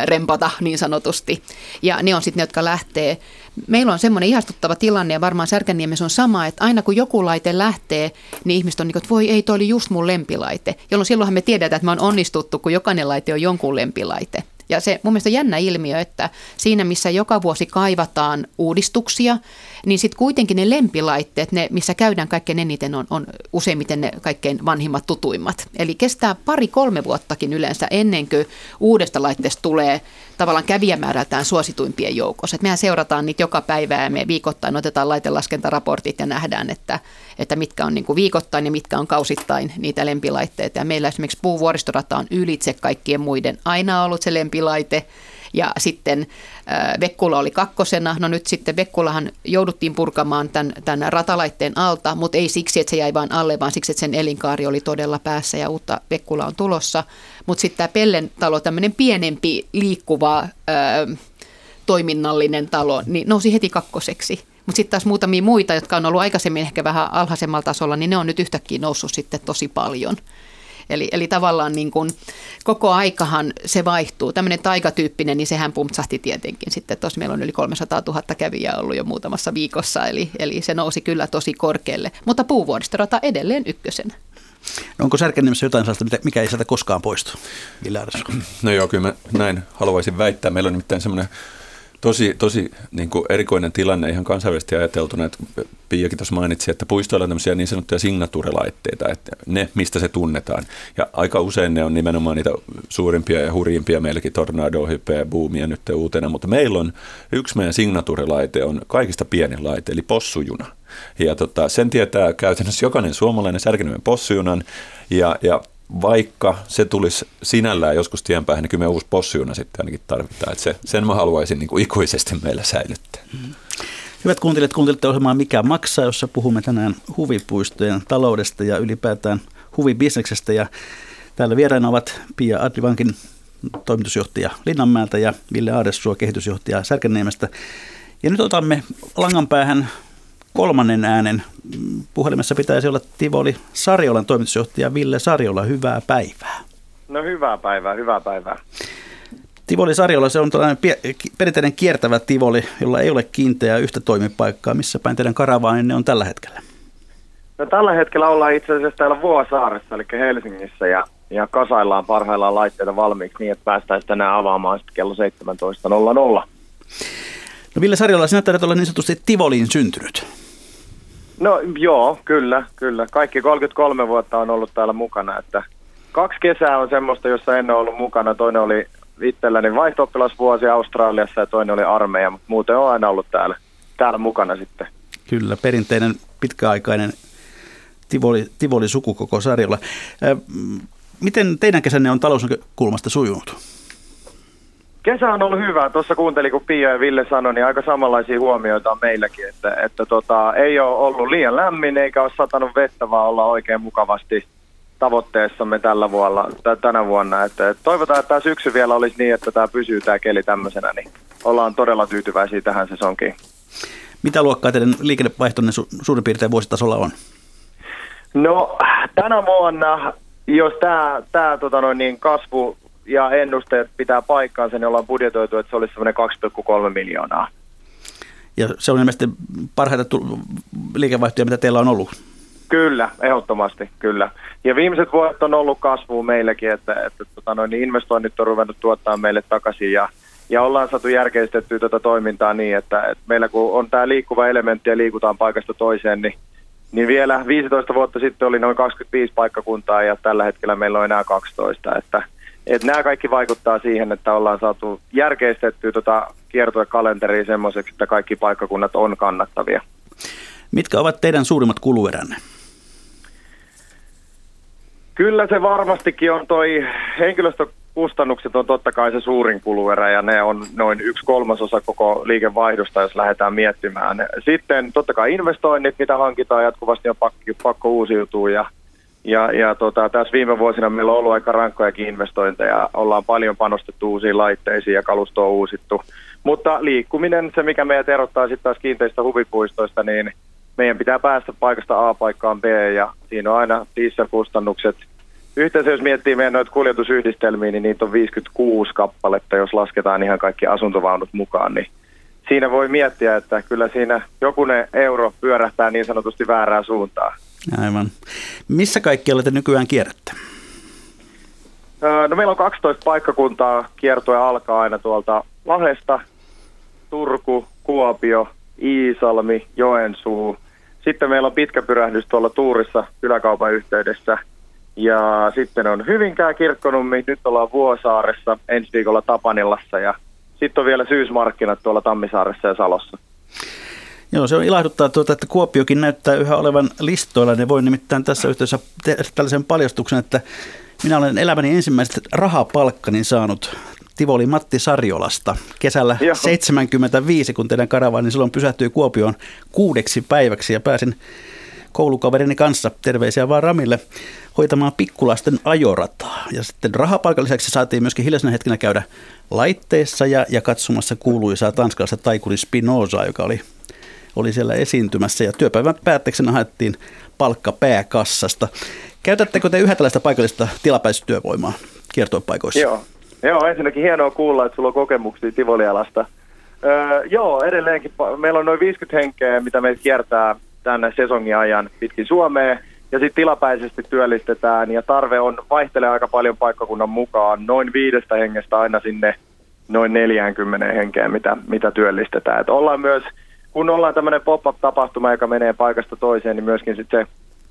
rempata niin sanotusti. Ja ne on sitten ne, jotka lähtee. Meillä on semmoinen ihastuttava tilanne ja varmaan Särkänniemessä on sama, että aina kun joku laite lähtee, niin ihmiset on niin kuin, että voi ei, toi oli just mun lempilaite. Jolloin silloinhan me tiedetään, että me on onnistuttu, kun jokainen laite on jonkun lempilaite. Ja se mun mielestä jännä ilmiö, että siinä missä joka vuosi kaivataan uudistuksia, niin sitten kuitenkin ne lempilaitteet, ne missä käydään kaikkein eniten, on, on useimmiten ne kaikkein vanhimmat tutuimmat. Eli kestää pari-kolme vuottakin yleensä ennen kuin uudesta laitteesta tulee tavallaan kävijämäärältään suosituimpien joukossa. Et mehän seurataan niitä joka päivä ja me viikoittain otetaan laitelaskentaraportit ja nähdään, että, että mitkä on niin kuin viikoittain ja mitkä on kausittain niitä lempilaitteita. Ja meillä esimerkiksi puuvuoristorata on ylitse kaikkien muiden aina ollut se lempilaite Ja sitten Vekkula oli kakkosena. No nyt sitten Vekkulahan jouduttiin purkamaan tämän, tämän ratalaitteen alta, mutta ei siksi, että se jäi vain alle, vaan siksi, että sen elinkaari oli todella päässä ja uutta Vekkula on tulossa. Mutta sitten tämä Pellen talo, tämmöinen pienempi liikkuva ö, toiminnallinen talo, niin nousi heti kakkoseksi. Mutta sitten taas muutamia muita, jotka on ollut aikaisemmin ehkä vähän alhaisemmalla tasolla, niin ne on nyt yhtäkkiä noussut sitten tosi paljon. Eli, eli tavallaan niin kuin koko aikahan se vaihtuu. Tämmöinen taikatyyppinen, niin sehän pumpsahti tietenkin sitten. Tuossa meillä on yli 300 000 kävijää ollut jo muutamassa viikossa, eli, eli se nousi kyllä tosi korkealle. Mutta puuvuoristorata edelleen ykkösenä. No onko Särkänniemessä jotain sellaista, mikä ei sieltä koskaan poistu, No joo, kyllä mä näin haluaisin väittää. Meillä on nimittäin semmoinen tosi, tosi niin kuin erikoinen tilanne ihan kansainvälisesti ajateltuna, että Piiakin tuossa mainitsi, että puistoilla on tämmöisiä niin sanottuja signatuurilaitteita, että ne, mistä se tunnetaan. Ja aika usein ne on nimenomaan niitä suurimpia ja hurjimpia meilläkin, Tornado, Hype ja Boomia nyt uutena, mutta meillä on yksi meidän signatuurilaite on kaikista pienin laite, eli possujuna. Ja tota, sen tietää käytännössä jokainen suomalainen särkinymen possujunan, ja, ja vaikka se tulisi sinällään joskus tien päähän, niin kyllä me uusi possujuna sitten ainakin tarvitaan. Että se, sen mä haluaisin niin kuin ikuisesti meillä säilyttää. Mm-hmm. Hyvät kuuntelijat, kuuntelette ohjelmaa Mikä maksaa, jossa puhumme tänään huvipuistojen taloudesta ja ylipäätään huvibisneksestä. Ja täällä vieraina ovat Pia Adlivankin toimitusjohtaja Linnanmäeltä ja Ville Aadessuo kehitysjohtaja Särkänniemestä. Ja nyt otamme langan päähän kolmannen äänen. Puhelimessa pitäisi olla Tivoli Sarjolan toimitusjohtaja Ville Sarjola. Hyvää päivää. No hyvää päivää, hyvää päivää. Tivoli Sarjola, se on tällainen perinteinen kiertävä Tivoli, jolla ei ole kiinteää yhtä toimipaikkaa. Missä päin teidän ne on tällä hetkellä? No, tällä hetkellä ollaan itse asiassa täällä Vuosaaressa, eli Helsingissä, ja, ja kasaillaan parhaillaan laitteita valmiiksi niin, että päästäisiin tänään avaamaan sitten kello 17.00. No Ville Sarjola, sinä taidat olla niin sanotusti Tivoliin syntynyt. No joo, kyllä, kyllä. Kaikki 33 vuotta on ollut täällä mukana, että kaksi kesää on semmoista, jossa en ole ollut mukana. Toinen oli itselläni vaihto Australiassa ja toinen oli armeija, mutta muuten on aina ollut täällä, täällä mukana sitten. Kyllä, perinteinen pitkäaikainen Tivoli, Tivoli sukukoko sarjalla. Miten teidän kesänne on talousnäkökulmasta sujunut? Kesä on ollut hyvä. Tuossa kuuntelin, kun Pia ja Ville sanoi, niin aika samanlaisia huomioita on meilläkin, että, että tota, ei ole ollut liian lämmin eikä ole satanut vettä, vaan olla oikein mukavasti tavoitteessamme tällä vuonna, t- tänä vuonna. Että, että toivotaan, että tämä syksy vielä olisi niin, että tämä pysyy tämä keli tämmöisenä, niin ollaan todella tyytyväisiä tähän sesonkiin. Mitä luokkaa teidän liikennevaihtonne su- suurin piirtein vuositasolla on? No tänä vuonna, jos tämä, tota noin, niin kasvu ja ennusteet pitää paikkaansa, niin ollaan budjetoitu, että se olisi semmoinen 2,3 miljoonaa. Ja se on ilmeisesti parhaita liikevaihtoja, mitä teillä on ollut. Kyllä, ehdottomasti, kyllä. Ja viimeiset vuodet on ollut kasvua meillekin, että, että tota noin, niin investoinnit on ruvennut tuottaa meille takaisin ja, ja ollaan saatu järkeistettyä tätä toimintaa niin, että, että meillä kun on tämä liikkuva elementti ja liikutaan paikasta toiseen, niin, niin vielä 15 vuotta sitten oli noin 25 paikkakuntaa ja tällä hetkellä meillä on enää 12, että et nämä kaikki vaikuttaa siihen, että ollaan saatu järkeistettyä tuota kiertuekalenteria semmoiseksi, että kaikki paikkakunnat on kannattavia. Mitkä ovat teidän suurimmat kulueränne? Kyllä se varmastikin on toi henkilöstökustannukset on totta kai se suurin kuluerä ja ne on noin yksi kolmasosa koko liikevaihdosta, jos lähdetään miettimään. Sitten totta kai investoinnit, mitä hankitaan jatkuvasti on pakko, pakko uusiutua ja ja, ja tota, tässä viime vuosina meillä on ollut aika rankkojakin investointeja. Ollaan paljon panostettu uusiin laitteisiin ja kalustoa uusittu. Mutta liikkuminen, se mikä meidät erottaa sitten taas kiinteistä huvipuistoista, niin meidän pitää päästä paikasta A paikkaan B ja siinä on aina dieselkustannukset. Yhteensä jos miettii meidän noita kuljetusyhdistelmiä, niin niitä on 56 kappaletta, jos lasketaan ihan kaikki asuntovaunut mukaan, niin siinä voi miettiä, että kyllä siinä jokunen euro pyörähtää niin sanotusti väärään suuntaan. Aivan. Missä kaikkialla te nykyään kierrätte? No meillä on 12 paikkakuntaa. Kiertoja alkaa aina tuolta Lahdesta, Turku, Kuopio, Iisalmi, Joensuu. Sitten meillä on pitkä pyrähdys tuolla Tuurissa kyläkaupan yhteydessä. Ja sitten on Hyvinkää kirkkonummi, nyt ollaan Vuosaaressa, ensi viikolla Tapanillassa ja sitten on vielä syysmarkkinat tuolla Tammisaaressa ja Salossa. Joo, se on ilahduttaa, tuota, että Kuopiokin näyttää yhä olevan listoilla. Ne voi nimittäin tässä yhteydessä tehdä tällaisen paljastuksen, että minä olen elämäni ensimmäiset rahapalkkani saanut Tivoli Matti Sarjolasta. Kesällä Joo. 75, kun teidän karavaani silloin pysähtyi Kuopioon kuudeksi päiväksi ja pääsin koulukaverini kanssa, terveisiä vaan Ramille, hoitamaan pikkulasten ajorataa. Ja sitten rahapalkan lisäksi saatiin myöskin hiljaisena hetkenä käydä laitteissa ja, ja katsomassa kuuluisaa tanskalaista taikuri Spinoza, joka oli, oli siellä esiintymässä. Ja työpäivän päätteeksi haettiin palkka pääkassasta. Käytättekö te yhä tällaista paikallista tilapäistyövoimaa kiertopaikoissa? Joo. Joo, ensinnäkin hienoa kuulla, että sulla on kokemuksia Tivolialasta. Öö, joo, edelleenkin. Meillä on noin 50 henkeä, mitä meitä kiertää tänne sesongin ajan pitkin Suomeen. Ja sitten tilapäisesti työllistetään ja tarve on vaihtelee aika paljon paikkakunnan mukaan. Noin viidestä hengestä aina sinne noin 40 henkeä, mitä, mitä työllistetään. Et ollaan myös, kun ollaan tämmöinen pop-up-tapahtuma, joka menee paikasta toiseen, niin myöskin sitten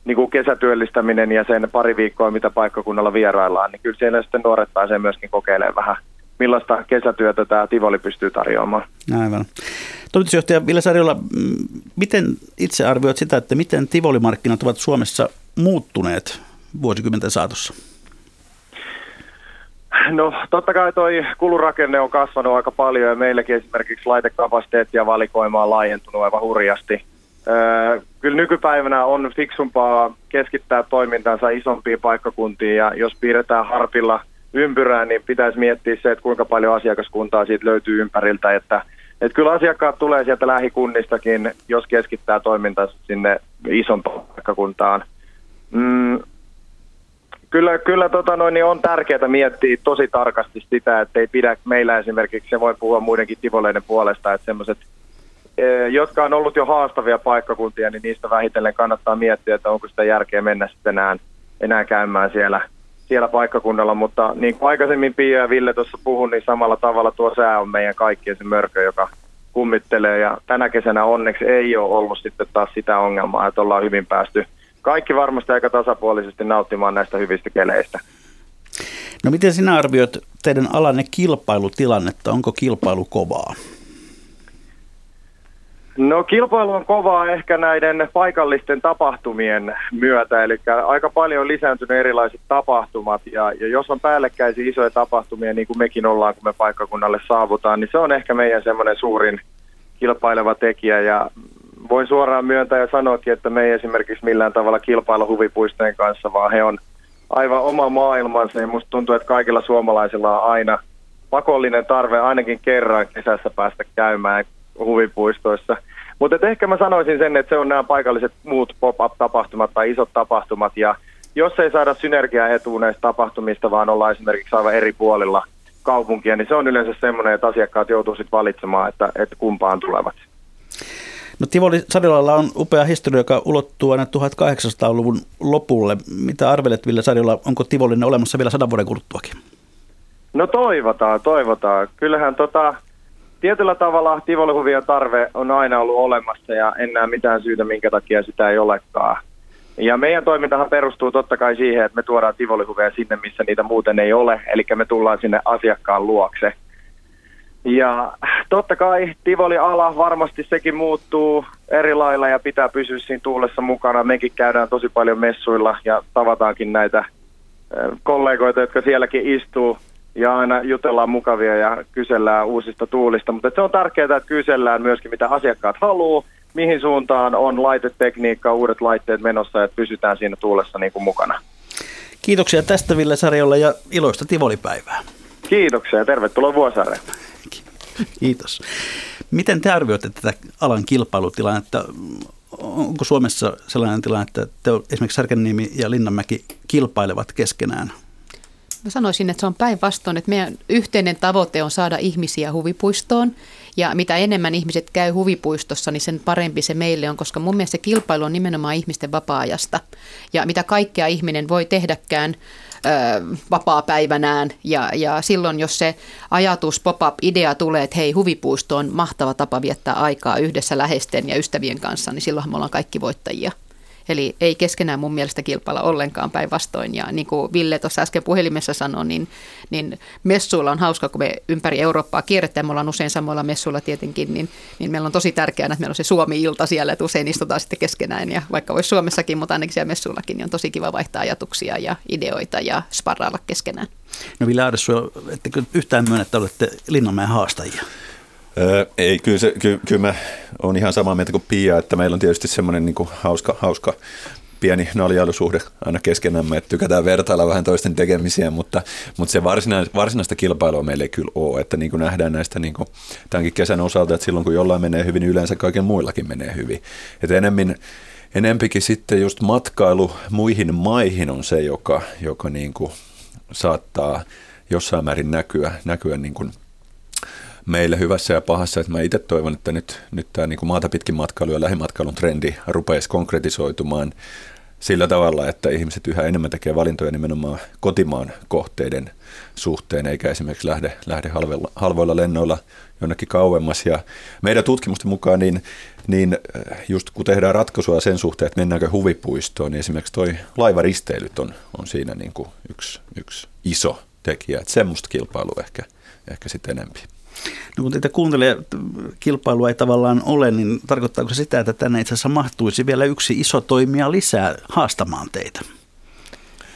niin kuin kesätyöllistäminen ja sen pari viikkoa, mitä paikkakunnalla vieraillaan, niin kyllä siellä sitten nuoret pääsee myöskin kokeilemaan vähän, millaista kesätyötä tämä Tivoli pystyy tarjoamaan. Aivan. Toimitusjohtaja Ville Sarjola, miten itse arvioit sitä, että miten Tivoli-markkinat ovat Suomessa muuttuneet vuosikymmenten saatossa? No totta kai toi kulurakenne on kasvanut aika paljon ja meilläkin esimerkiksi laitekapasiteetti ja valikoima on laajentunut aivan hurjasti. Kyllä nykypäivänä on fiksumpaa keskittää toimintansa isompiin paikkakuntiin ja jos piirretään harpilla ympyrää, niin pitäisi miettiä se, että kuinka paljon asiakaskuntaa siitä löytyy ympäriltä, että että kyllä asiakkaat tulee sieltä lähikunnistakin, jos keskittää toimintansa sinne isompaan paikkakuntaan. Mm, kyllä kyllä tota noin, niin on tärkeää miettiä tosi tarkasti sitä, että ei pidä meillä esimerkiksi, se voi puhua muidenkin tivoleiden puolesta, että semmoiset Eh, jotka on ollut jo haastavia paikkakuntia, niin niistä vähitellen kannattaa miettiä, että onko sitä järkeä mennä sitten enää, enää käymään siellä, siellä paikkakunnalla. Mutta niin kuin aikaisemmin Pia ja Ville tuossa puhun, niin samalla tavalla tuo sää on meidän kaikkien se mörkö, joka kummittelee. Ja tänä kesänä onneksi ei ole ollut sitten taas sitä ongelmaa, että ollaan hyvin päästy kaikki varmasti aika tasapuolisesti nauttimaan näistä hyvistä keleistä. No miten sinä arvioit teidän alanne kilpailutilannetta? Onko kilpailu kovaa? No kilpailu on kovaa ehkä näiden paikallisten tapahtumien myötä, eli aika paljon on lisääntynyt erilaiset tapahtumat, ja, ja jos on päällekkäisiä isoja tapahtumia, niin kuin mekin ollaan, kun me paikkakunnalle saavutaan, niin se on ehkä meidän semmoinen suurin kilpaileva tekijä, ja voin suoraan myöntää ja sanoakin, että me ei esimerkiksi millään tavalla kilpailla huvipuistojen kanssa, vaan he on aivan oma maailmansa, ja musta tuntuu, että kaikilla suomalaisilla on aina pakollinen tarve ainakin kerran kesässä päästä käymään huvipuistoissa. Mutta ehkä mä sanoisin sen, että se on nämä paikalliset muut pop-up-tapahtumat tai isot tapahtumat. Ja jos ei saada synergiaetua näistä tapahtumista, vaan ollaan esimerkiksi aivan eri puolilla kaupunkia, niin se on yleensä semmoinen, että asiakkaat joutuu sitten valitsemaan, että, että kumpaan tulevat. No Tivoli Sadilalla on upea historia, joka ulottuu aina 1800-luvun lopulle. Mitä arvelet, Ville Sadiola, onko Tivolinen olemassa vielä sadan vuoden kuluttuakin? No toivotaan, toivotaan. Kyllähän tota, tietyllä tavalla tivolihuvien tarve on aina ollut olemassa ja en näe mitään syytä, minkä takia sitä ei olekaan. Ja meidän toimintahan perustuu totta kai siihen, että me tuodaan tivolihuveja sinne, missä niitä muuten ei ole, eli me tullaan sinne asiakkaan luokse. Ja totta kai tivoli-ala varmasti sekin muuttuu eri lailla ja pitää pysyä siinä tuulessa mukana. Mekin käydään tosi paljon messuilla ja tavataankin näitä kollegoita, jotka sielläkin istuu ja aina jutellaan mukavia ja kysellään uusista tuulista, mutta se on tärkeää, että kysellään myöskin mitä asiakkaat haluaa, mihin suuntaan on laitetekniikka, uudet laitteet menossa, että pysytään siinä tuulessa niin kuin mukana. Kiitoksia tästä Ville Sarjolle ja iloista Tivolipäivää. Kiitoksia ja tervetuloa Vuosaareen. Kiitos. Miten te arvioitte tätä alan kilpailutilannetta? Onko Suomessa sellainen tilanne, että te esimerkiksi Särkänniemi ja Linnanmäki kilpailevat keskenään Mä sanoisin, että se on päinvastoin, että meidän yhteinen tavoite on saada ihmisiä huvipuistoon. Ja mitä enemmän ihmiset käy huvipuistossa, niin sen parempi se meille on, koska mun mielestä se kilpailu on nimenomaan ihmisten vapaa-ajasta. Ja mitä kaikkea ihminen voi tehdäkään ö, vapaa-päivänään. Ja, ja silloin, jos se ajatus, pop-up-idea tulee, että hei, huvipuisto on mahtava tapa viettää aikaa yhdessä läheisten ja ystävien kanssa, niin silloin me ollaan kaikki voittajia. Eli ei keskenään mun mielestä kilpailla ollenkaan päinvastoin. Ja niin kuin Ville tuossa äsken puhelimessa sanoi, niin, niin messuilla on hauska, kun me ympäri Eurooppaa kierretään. Me ollaan usein samoilla messuilla tietenkin, niin, niin meillä on tosi tärkeää, että meillä on se Suomi-ilta siellä, että usein istutaan sitten keskenään. Ja vaikka olisi Suomessakin, mutta ainakin siellä messuillakin, niin on tosi kiva vaihtaa ajatuksia ja ideoita ja sparrailla keskenään. No Ville Aadessu, ettekö yhtään myönnä, että olette Linnanmäen haastajia? Öö, ei, kyllä, se, kyllä, kyllä mä olen ihan samaa mieltä kuin Pia, että meillä on tietysti semmoinen niin hauska, hauska pieni naljailusuhde aina keskenämme, että tykätään vertailla vähän toisten tekemisiä, mutta, mutta se varsinaista, varsinaista kilpailua meillä ei kyllä ole, että niin kuin nähdään näistä niin kuin tämänkin kesän osalta, että silloin kun jollain menee hyvin, niin yleensä kaiken muillakin menee hyvin. Että enemmän, enempikin sitten just matkailu muihin maihin on se, joka, joka niin kuin saattaa jossain määrin näkyä, näkyä niin kuin meille hyvässä ja pahassa. Että mä itse toivon, että nyt, nyt tämä niin maata pitkin matkailu ja lähimatkailun trendi rupeaisi konkretisoitumaan sillä tavalla, että ihmiset yhä enemmän tekee valintoja nimenomaan kotimaan kohteiden suhteen, eikä esimerkiksi lähde, lähde halvoilla, halvoilla lennoilla jonnekin kauemmas. Ja meidän tutkimusten mukaan, niin, niin äh, just kun tehdään ratkaisua sen suhteen, että mennäänkö huvipuistoon, niin esimerkiksi toi laivaristeilyt on, on siinä niin kuin yksi, yksi iso tekijä. Että semmoista kilpailua ehkä, ehkä sitten enempi. No kun teitä kuuntelee, kilpailua ei tavallaan ole, niin tarkoittaako se sitä, että tänne itse asiassa mahtuisi vielä yksi iso toimija lisää haastamaan teitä?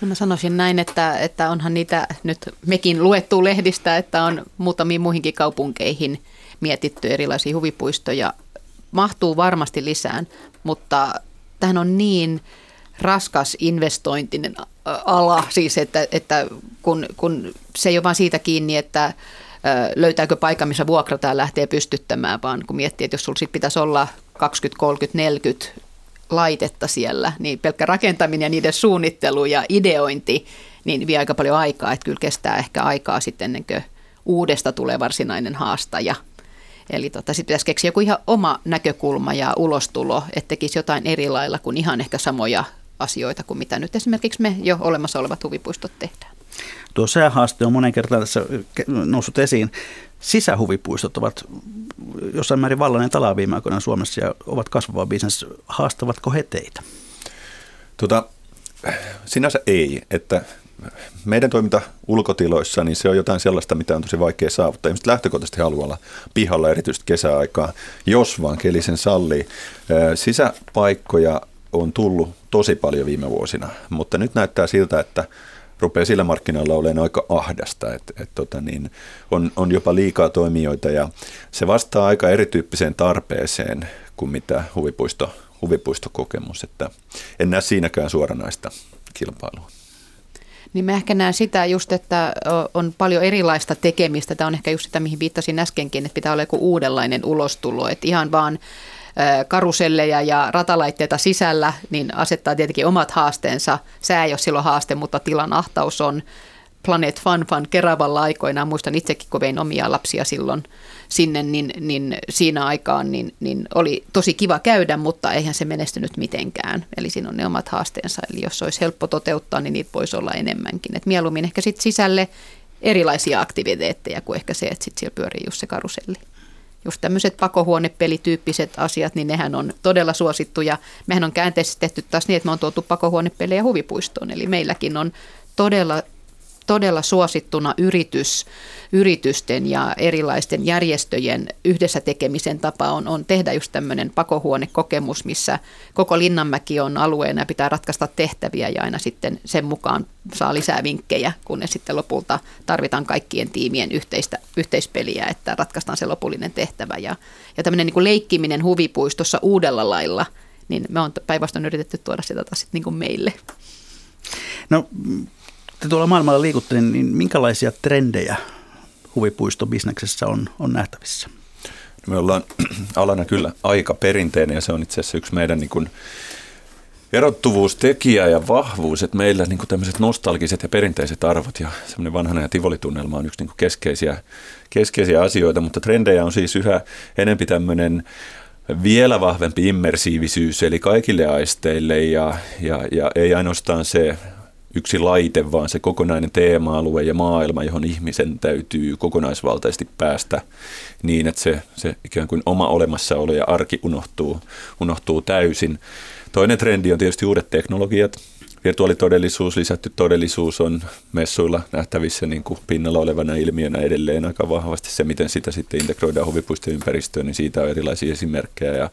No mä sanoisin näin, että, että onhan niitä nyt mekin luettu lehdistä, että on muutamiin muihinkin kaupunkeihin mietitty erilaisia huvipuistoja. Mahtuu varmasti lisään, mutta tähän on niin raskas investointinen ala, siis että, että kun, kun se ei ole vain siitä kiinni, että löytääkö paikka, missä vuokrataan lähtee pystyttämään, vaan kun miettii, että jos sulla sit pitäisi olla 20, 30, 40 laitetta siellä, niin pelkkä rakentaminen ja niiden suunnittelu ja ideointi, niin vie aika paljon aikaa, että kyllä kestää ehkä aikaa sitten ennen kuin uudesta tulee varsinainen haastaja. Eli tota, sitten pitäisi keksiä joku ihan oma näkökulma ja ulostulo, että tekisi jotain eri lailla kuin ihan ehkä samoja asioita kuin mitä nyt esimerkiksi me jo olemassa olevat huvipuistot tehdään. Tuo säähaaste on monen kertaan tässä noussut esiin. Sisähuvipuistot ovat jossain määrin vallainen talaa viime aikoina Suomessa ja ovat kasvava bisnes. Haastavatko he teitä? Tota, sinänsä ei, että meidän toiminta ulkotiloissa, niin se on jotain sellaista, mitä on tosi vaikea saavuttaa. Ihmiset lähtökohtaisesti haluaa olla pihalla erityisesti kesäaikaa, jos vaan keli sen sallii. Sisäpaikkoja on tullut tosi paljon viime vuosina, mutta nyt näyttää siltä, että rupeaa sillä markkinoilla olemaan aika ahdasta, että et tota niin, on, on jopa liikaa toimijoita ja se vastaa aika erityyppiseen tarpeeseen kuin mitä huvipuisto, huvipuistokokemus, että en näe siinäkään suoranaista kilpailua. Niin mä ehkä näen sitä just, että on paljon erilaista tekemistä. Tämä on ehkä just sitä, mihin viittasin äskenkin, että pitää olla joku uudenlainen ulostulo. Että ihan vaan karuselleja ja ratalaitteita sisällä, niin asettaa tietenkin omat haasteensa. Sää ei ole silloin haaste, mutta tilan ahtaus on. Planet Fun Fun Keravalla aikoinaan, muistan itsekin, kun vein omia lapsia silloin sinne, niin, niin siinä aikaan niin, niin oli tosi kiva käydä, mutta eihän se menestynyt mitenkään. Eli siinä on ne omat haasteensa, eli jos olisi helppo toteuttaa, niin niitä voisi olla enemmänkin. Et mieluummin ehkä sitten sisälle erilaisia aktiviteetteja kuin ehkä se, että sitten siellä pyörii just se karuselli just tämmöiset pakohuonepelityyppiset asiat, niin nehän on todella suosittuja. Mehän on käänteisesti tehty taas niin, että me on tuotu pakohuonepelejä huvipuistoon, eli meilläkin on todella todella suosittuna yritys, yritysten ja erilaisten järjestöjen yhdessä tekemisen tapa on, on tehdä just tämmöinen pakohuonekokemus, missä koko Linnanmäki on alueena ja pitää ratkaista tehtäviä ja aina sitten sen mukaan saa lisää vinkkejä, kun ne sitten lopulta tarvitaan kaikkien tiimien yhteistä, yhteispeliä, että ratkaistaan se lopullinen tehtävä. Ja, ja tämmöinen niin kuin leikkiminen huvipuistossa uudella lailla, niin me on päinvastoin yritetty tuoda sitä taas niin kuin meille. No te tuolla maailmalla liikutte, niin minkälaisia trendejä huvipuistobisneksessä on, on nähtävissä? Me ollaan alana kyllä aika perinteinen ja se on itse asiassa yksi meidän niin kuin erottuvuustekijä ja vahvuus, että meillä niin kuin tämmöiset nostalgiset ja perinteiset arvot ja semmoinen vanhana ja tivolitunnelma on yksi niin kuin keskeisiä, keskeisiä asioita, mutta trendejä on siis yhä enempi tämmöinen vielä vahvempi immersiivisyys, eli kaikille aisteille ja, ja, ja ei ainoastaan se yksi laite, vaan se kokonainen teema-alue ja maailma, johon ihmisen täytyy kokonaisvaltaisesti päästä niin, että se, se ikään kuin oma olemassaolo ja arki unohtuu, unohtuu täysin. Toinen trendi on tietysti uudet teknologiat. Virtuaalitodellisuus, lisätty todellisuus on messuilla nähtävissä niin kuin pinnalla olevana ilmiönä edelleen aika vahvasti. Se, miten sitä sitten integroidaan huvipuistoympäristöön, niin siitä on erilaisia esimerkkejä ja,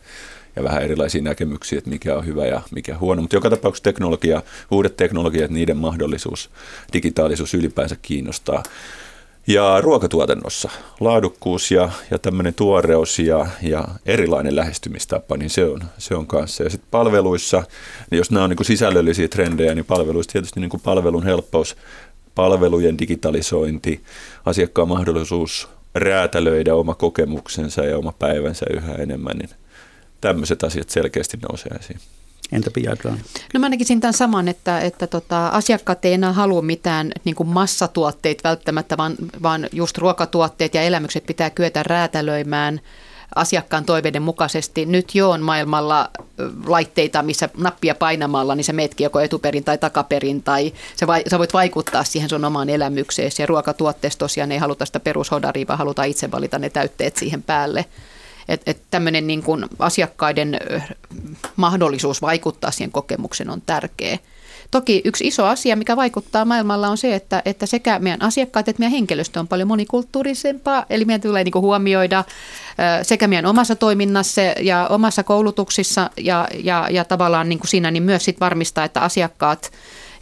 ja vähän erilaisia näkemyksiä, että mikä on hyvä ja mikä huono. Mutta joka tapauksessa teknologia, uudet teknologiat, niiden mahdollisuus, digitaalisuus ylipäänsä kiinnostaa. Ja ruokatuotannossa laadukkuus ja, ja tämmöinen tuoreus ja, ja erilainen lähestymistapa, niin se on, se on kanssa. Ja sitten palveluissa, niin jos nämä on niin sisällöllisiä trendejä, niin palveluissa tietysti niin palvelun helppous, palvelujen digitalisointi, asiakkaan mahdollisuus räätälöidä oma kokemuksensa ja oma päivänsä yhä enemmän, niin tämmöiset asiat selkeästi nousee esiin. Entä Pia No mä näkisin tämän saman, että, että tota, asiakkaat ei enää halua mitään niin kuin massatuotteita välttämättä, vaan, vaan just ruokatuotteet ja elämykset pitää kyetä räätälöimään asiakkaan toiveiden mukaisesti. Nyt jo on maailmalla laitteita, missä nappia painamalla, niin se metki joko etuperin tai takaperin, tai se vai, sä voit vaikuttaa siihen sun omaan elämykseesi. Ja ruokatuotteessa tosiaan ei haluta sitä perushodaria, vaan halutaan itse valita ne täytteet siihen päälle. Että et tämmöinen niin kuin asiakkaiden mahdollisuus vaikuttaa siihen kokemukseen on tärkeä. Toki yksi iso asia, mikä vaikuttaa maailmalla on se, että, että sekä meidän asiakkaat että meidän henkilöstö on paljon monikulttuurisempaa, eli meidän tulee niin kuin huomioida sekä meidän omassa toiminnassa ja omassa koulutuksissa ja, ja, ja tavallaan niin kuin siinä niin myös sit varmistaa, että asiakkaat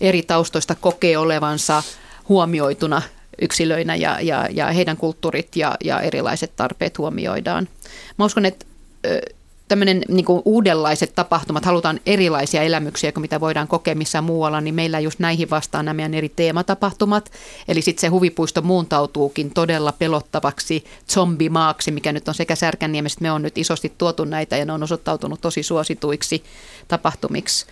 eri taustoista kokee olevansa huomioituna yksilöinä ja, ja, ja heidän kulttuurit ja, ja erilaiset tarpeet huomioidaan. Mä uskon, että tämmöinen niin uudenlaiset tapahtumat, halutaan erilaisia elämyksiä kuin mitä voidaan kokea missään muualla, niin meillä just näihin vastaan nämä meidän eri teematapahtumat. Eli sitten se huvipuisto muuntautuukin todella pelottavaksi zombimaaksi, mikä nyt on sekä Särkänniemestä, me on nyt isosti tuotu näitä ja ne on osoittautunut tosi suosituiksi tapahtumiksi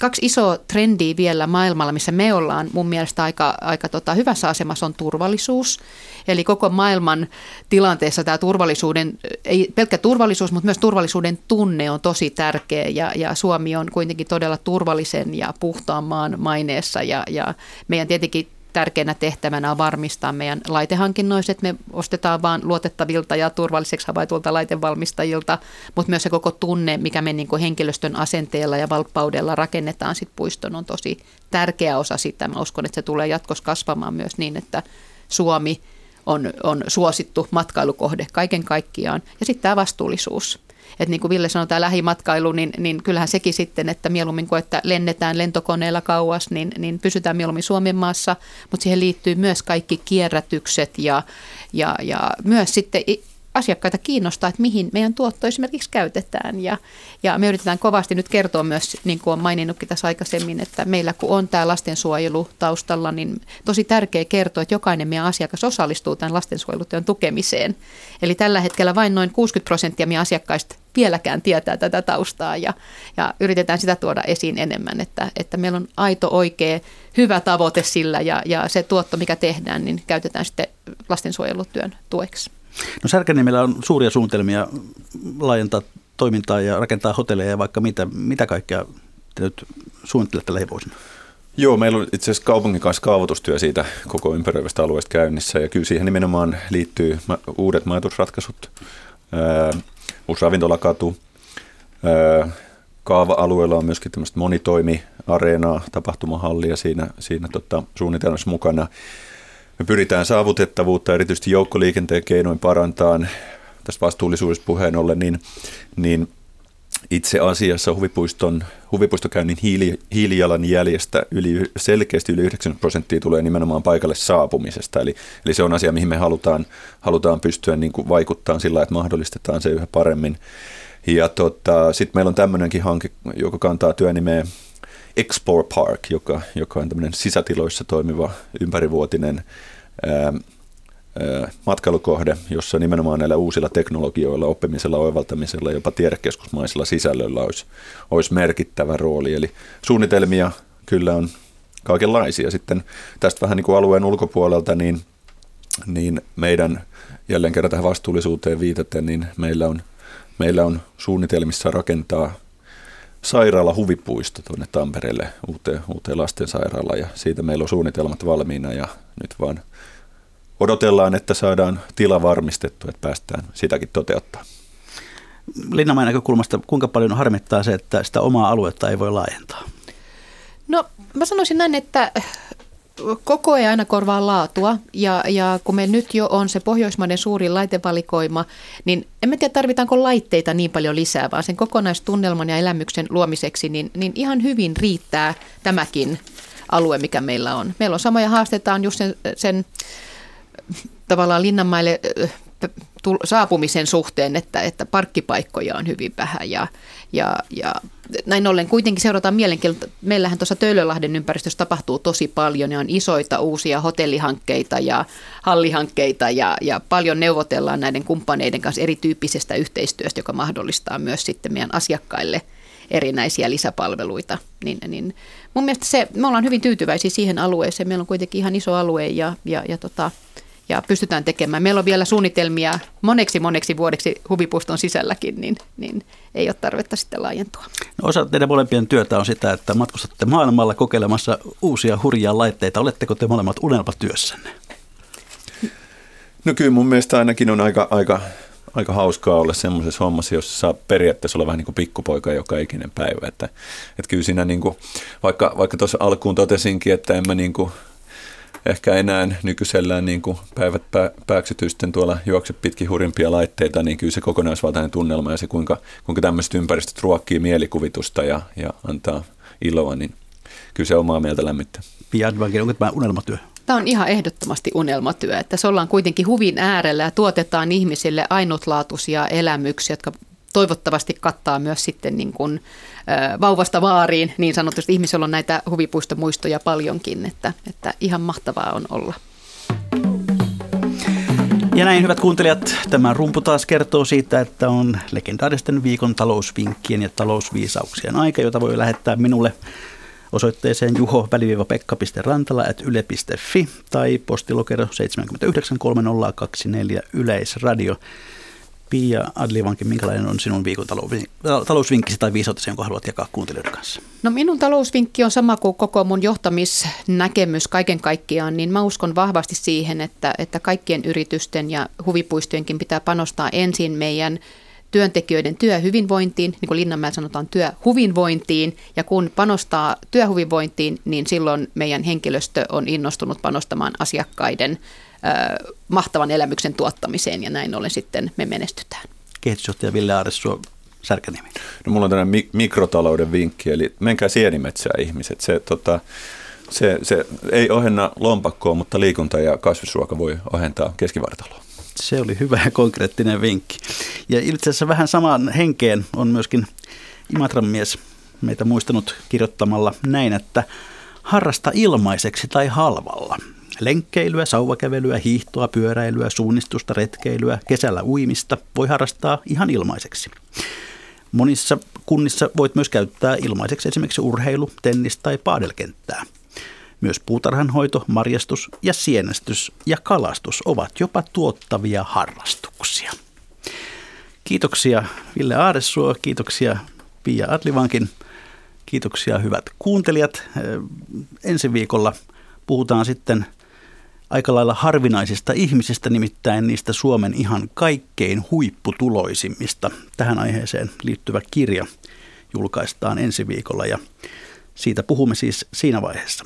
kaksi isoa trendiä vielä maailmalla, missä me ollaan mun mielestä aika, aika tota, hyvässä asemassa on turvallisuus. Eli koko maailman tilanteessa tämä turvallisuuden, ei pelkkä turvallisuus, mutta myös turvallisuuden tunne on tosi tärkeä ja, ja Suomi on kuitenkin todella turvallisen ja puhtaan maan maineessa ja, ja meidän tietenkin tärkeänä tehtävänä on varmistaa meidän laitehankinnoissa, että me ostetaan vain luotettavilta ja turvalliseksi havaitulta laitevalmistajilta, mutta myös se koko tunne, mikä me niin henkilöstön asenteella ja valppaudella rakennetaan sit puiston, on tosi tärkeä osa sitä. Mä uskon, että se tulee jatkossa kasvamaan myös niin, että Suomi on, on suosittu matkailukohde kaiken kaikkiaan. Ja sitten tämä vastuullisuus että niin kuin Ville sanoi, tämä lähimatkailu, niin, niin kyllähän sekin sitten, että mieluummin kuin että lennetään lentokoneella kauas, niin, niin pysytään mieluummin Suomen maassa, mutta siihen liittyy myös kaikki kierrätykset ja, ja, ja myös sitten asiakkaita kiinnostaa, että mihin meidän tuotto esimerkiksi käytetään. Ja, ja me yritetään kovasti nyt kertoa myös, niin kuin olen maininnutkin tässä aikaisemmin, että meillä kun on tämä lastensuojelu taustalla, niin tosi tärkeää kertoa, että jokainen meidän asiakas osallistuu tämän lastensuojelutyön tukemiseen. Eli tällä hetkellä vain noin 60 prosenttia meidän asiakkaista vieläkään tietää tätä taustaa ja, ja yritetään sitä tuoda esiin enemmän, että, että meillä on aito, oikea, hyvä tavoite sillä ja, ja se tuotto, mikä tehdään, niin käytetään sitten lastensuojelutyön tueksi. No Särkäniemellä on suuria suunnitelmia laajentaa toimintaa ja rakentaa hotelleja ja vaikka mitä, mitä kaikkea te nyt suunnittelette lähivuosina? Joo, meillä on itse asiassa kaupungin kanssa kaavoitustyö siitä koko ympäröivästä alueesta käynnissä ja kyllä siihen nimenomaan liittyy uudet majoitusratkaisut, uusi ravintolakatu, kaava-alueella on myöskin tämmöistä monitoimi-areenaa, tapahtumahallia siinä, siinä tota, suunnitelmassa mukana. Me pyritään saavutettavuutta erityisesti joukkoliikenteen keinoin parantaa. Tästä vastuullisuudesta puheen ollen, niin, niin itse asiassa huvipuiston, huvipuistokäynnin hiili, hiilijalanjäljestä yli, selkeästi yli 90 prosenttia tulee nimenomaan paikalle saapumisesta. Eli, eli se on asia, mihin me halutaan, halutaan pystyä niin kuin vaikuttamaan sillä, että mahdollistetaan se yhä paremmin. Ja tota, sitten meillä on tämmöinenkin hanke, joka kantaa työnimeä Explore Park, joka, joka on tämmöinen sisätiloissa toimiva ympärivuotinen ää, matkailukohde, jossa nimenomaan näillä uusilla teknologioilla, oppimisella, oivaltamisella, jopa tiedekeskusmaisilla sisällöillä olisi, olisi merkittävä rooli. Eli suunnitelmia kyllä on kaikenlaisia. Sitten tästä vähän niin kuin alueen ulkopuolelta, niin, niin meidän jälleen kerran tähän vastuullisuuteen viitaten, niin meillä on, meillä on suunnitelmissa rakentaa sairaala huvipuisto tuonne Tampereelle uuteen, uuteen lastensairaalaan ja siitä meillä on suunnitelmat valmiina ja nyt vaan odotellaan, että saadaan tila varmistettu, että päästään sitäkin toteuttaa. Linnanmäen näkökulmasta, kuinka paljon harmittaa se, että sitä omaa aluetta ei voi laajentaa? No mä sanoisin näin, että koko ei aina korvaa laatua ja, ja kun meillä nyt jo on se Pohjoismaiden suurin laitevalikoima, niin en tiedä tarvitaanko laitteita niin paljon lisää, vaan sen kokonaistunnelman ja elämyksen luomiseksi, niin, niin ihan hyvin riittää tämäkin alue, mikä meillä on. Meillä on samoja haasteita on just sen, sen tavallaan Linnanmaille saapumisen suhteen, että, että parkkipaikkoja on hyvin vähän ja, ja, ja näin ollen kuitenkin seurataan mielenkiintoista. Meillähän tuossa Töölölahden ympäristössä tapahtuu tosi paljon ja on isoita uusia hotellihankkeita ja hallihankkeita ja, ja paljon neuvotellaan näiden kumppaneiden kanssa erityyppisestä yhteistyöstä, joka mahdollistaa myös sitten meidän asiakkaille erinäisiä lisäpalveluita. Niin, niin mun mielestä se, me ollaan hyvin tyytyväisiä siihen alueeseen. Meillä on kuitenkin ihan iso alue ja, ja, ja tota, ja pystytään tekemään. Meillä on vielä suunnitelmia moneksi moneksi vuodeksi huvipuiston sisälläkin, niin, niin ei ole tarvetta sitten laajentua. No osa teidän molempien työtä on sitä, että matkustatte maailmalla kokeilemassa uusia hurjia laitteita. Oletteko te molemmat unelmatyössänne? No kyllä mun mielestä ainakin on aika, aika, aika hauskaa olla semmoisessa hommassa, jossa saa periaatteessa olla vähän niin kuin pikkupoika joka ikinen päivä. Että, että kyllä siinä niin kuin, vaikka, vaikka tuossa alkuun totesinkin, että en mä niin kuin ehkä enää nykyisellään niin kuin päivät pääksytysten tuolla juokse pitkin hurimpia laitteita, niin kyllä se kokonaisvaltainen tunnelma ja se kuinka, kuinka tämmöiset ympäristöt ruokkii mielikuvitusta ja, ja antaa iloa, niin kyllä se omaa mieltä lämmittää. Pia onko tämä unelmatyö? Tämä on ihan ehdottomasti unelmatyö, että se ollaan kuitenkin huvin äärellä ja tuotetaan ihmisille ainutlaatuisia elämyksiä, jotka toivottavasti kattaa myös sitten niin kuin, vauvasta vaariin niin sanotusti. Ihmisellä on näitä huvipuistomuistoja paljonkin, että, että ihan mahtavaa on olla. Ja näin hyvät kuuntelijat, tämä rumpu taas kertoo siitä, että on legendaaristen viikon talousvinkkien ja talousviisauksien aika, jota voi lähettää minulle osoitteeseen juho-pekka.rantala at yle.fi tai postilokero 7930224 Yleisradio. Pia Adlivankin, minkälainen on sinun viikon talousvinkkisi tai viisautesi, jonka haluat jakaa kuuntelijoiden kanssa? No minun talousvinkki on sama kuin koko mun johtamisnäkemys kaiken kaikkiaan, niin mä uskon vahvasti siihen, että, että kaikkien yritysten ja huvipuistojenkin pitää panostaa ensin meidän työntekijöiden työhyvinvointiin, niin kuin Linnanmäellä sanotaan työhuvinvointiin, ja kun panostaa työhyvinvointiin, niin silloin meidän henkilöstö on innostunut panostamaan asiakkaiden mahtavan elämyksen tuottamiseen ja näin ollen sitten me menestytään. Kehitysjohtaja Ville Aaresuo, Särkänimi. No, mulla on tämmöinen mikrotalouden vinkki, eli menkää sienimetsää ihmiset. Se, tota, se, se ei ohenna lompakkoa, mutta liikunta ja kasvisruoka voi ohentaa keskivartaloa. Se oli hyvä ja konkreettinen vinkki. Ja itse asiassa vähän samaan henkeen on myöskin Imatran mies meitä muistanut kirjoittamalla näin, että harrasta ilmaiseksi tai halvalla. Lenkkeilyä, sauvakävelyä, hiihtoa, pyöräilyä, suunnistusta, retkeilyä, kesällä uimista voi harrastaa ihan ilmaiseksi. Monissa kunnissa voit myös käyttää ilmaiseksi esimerkiksi urheilu, tennis tai paadelkenttää. Myös puutarhanhoito, marjastus ja sienestys ja kalastus ovat jopa tuottavia harrastuksia. Kiitoksia Ville Aaresuo, kiitoksia Pia Adlivankin, kiitoksia hyvät kuuntelijat. Ensi viikolla puhutaan sitten – aika lailla harvinaisista ihmisistä, nimittäin niistä Suomen ihan kaikkein huipputuloisimmista. Tähän aiheeseen liittyvä kirja julkaistaan ensi viikolla ja siitä puhumme siis siinä vaiheessa.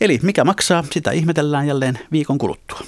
Eli mikä maksaa, sitä ihmetellään jälleen viikon kuluttua.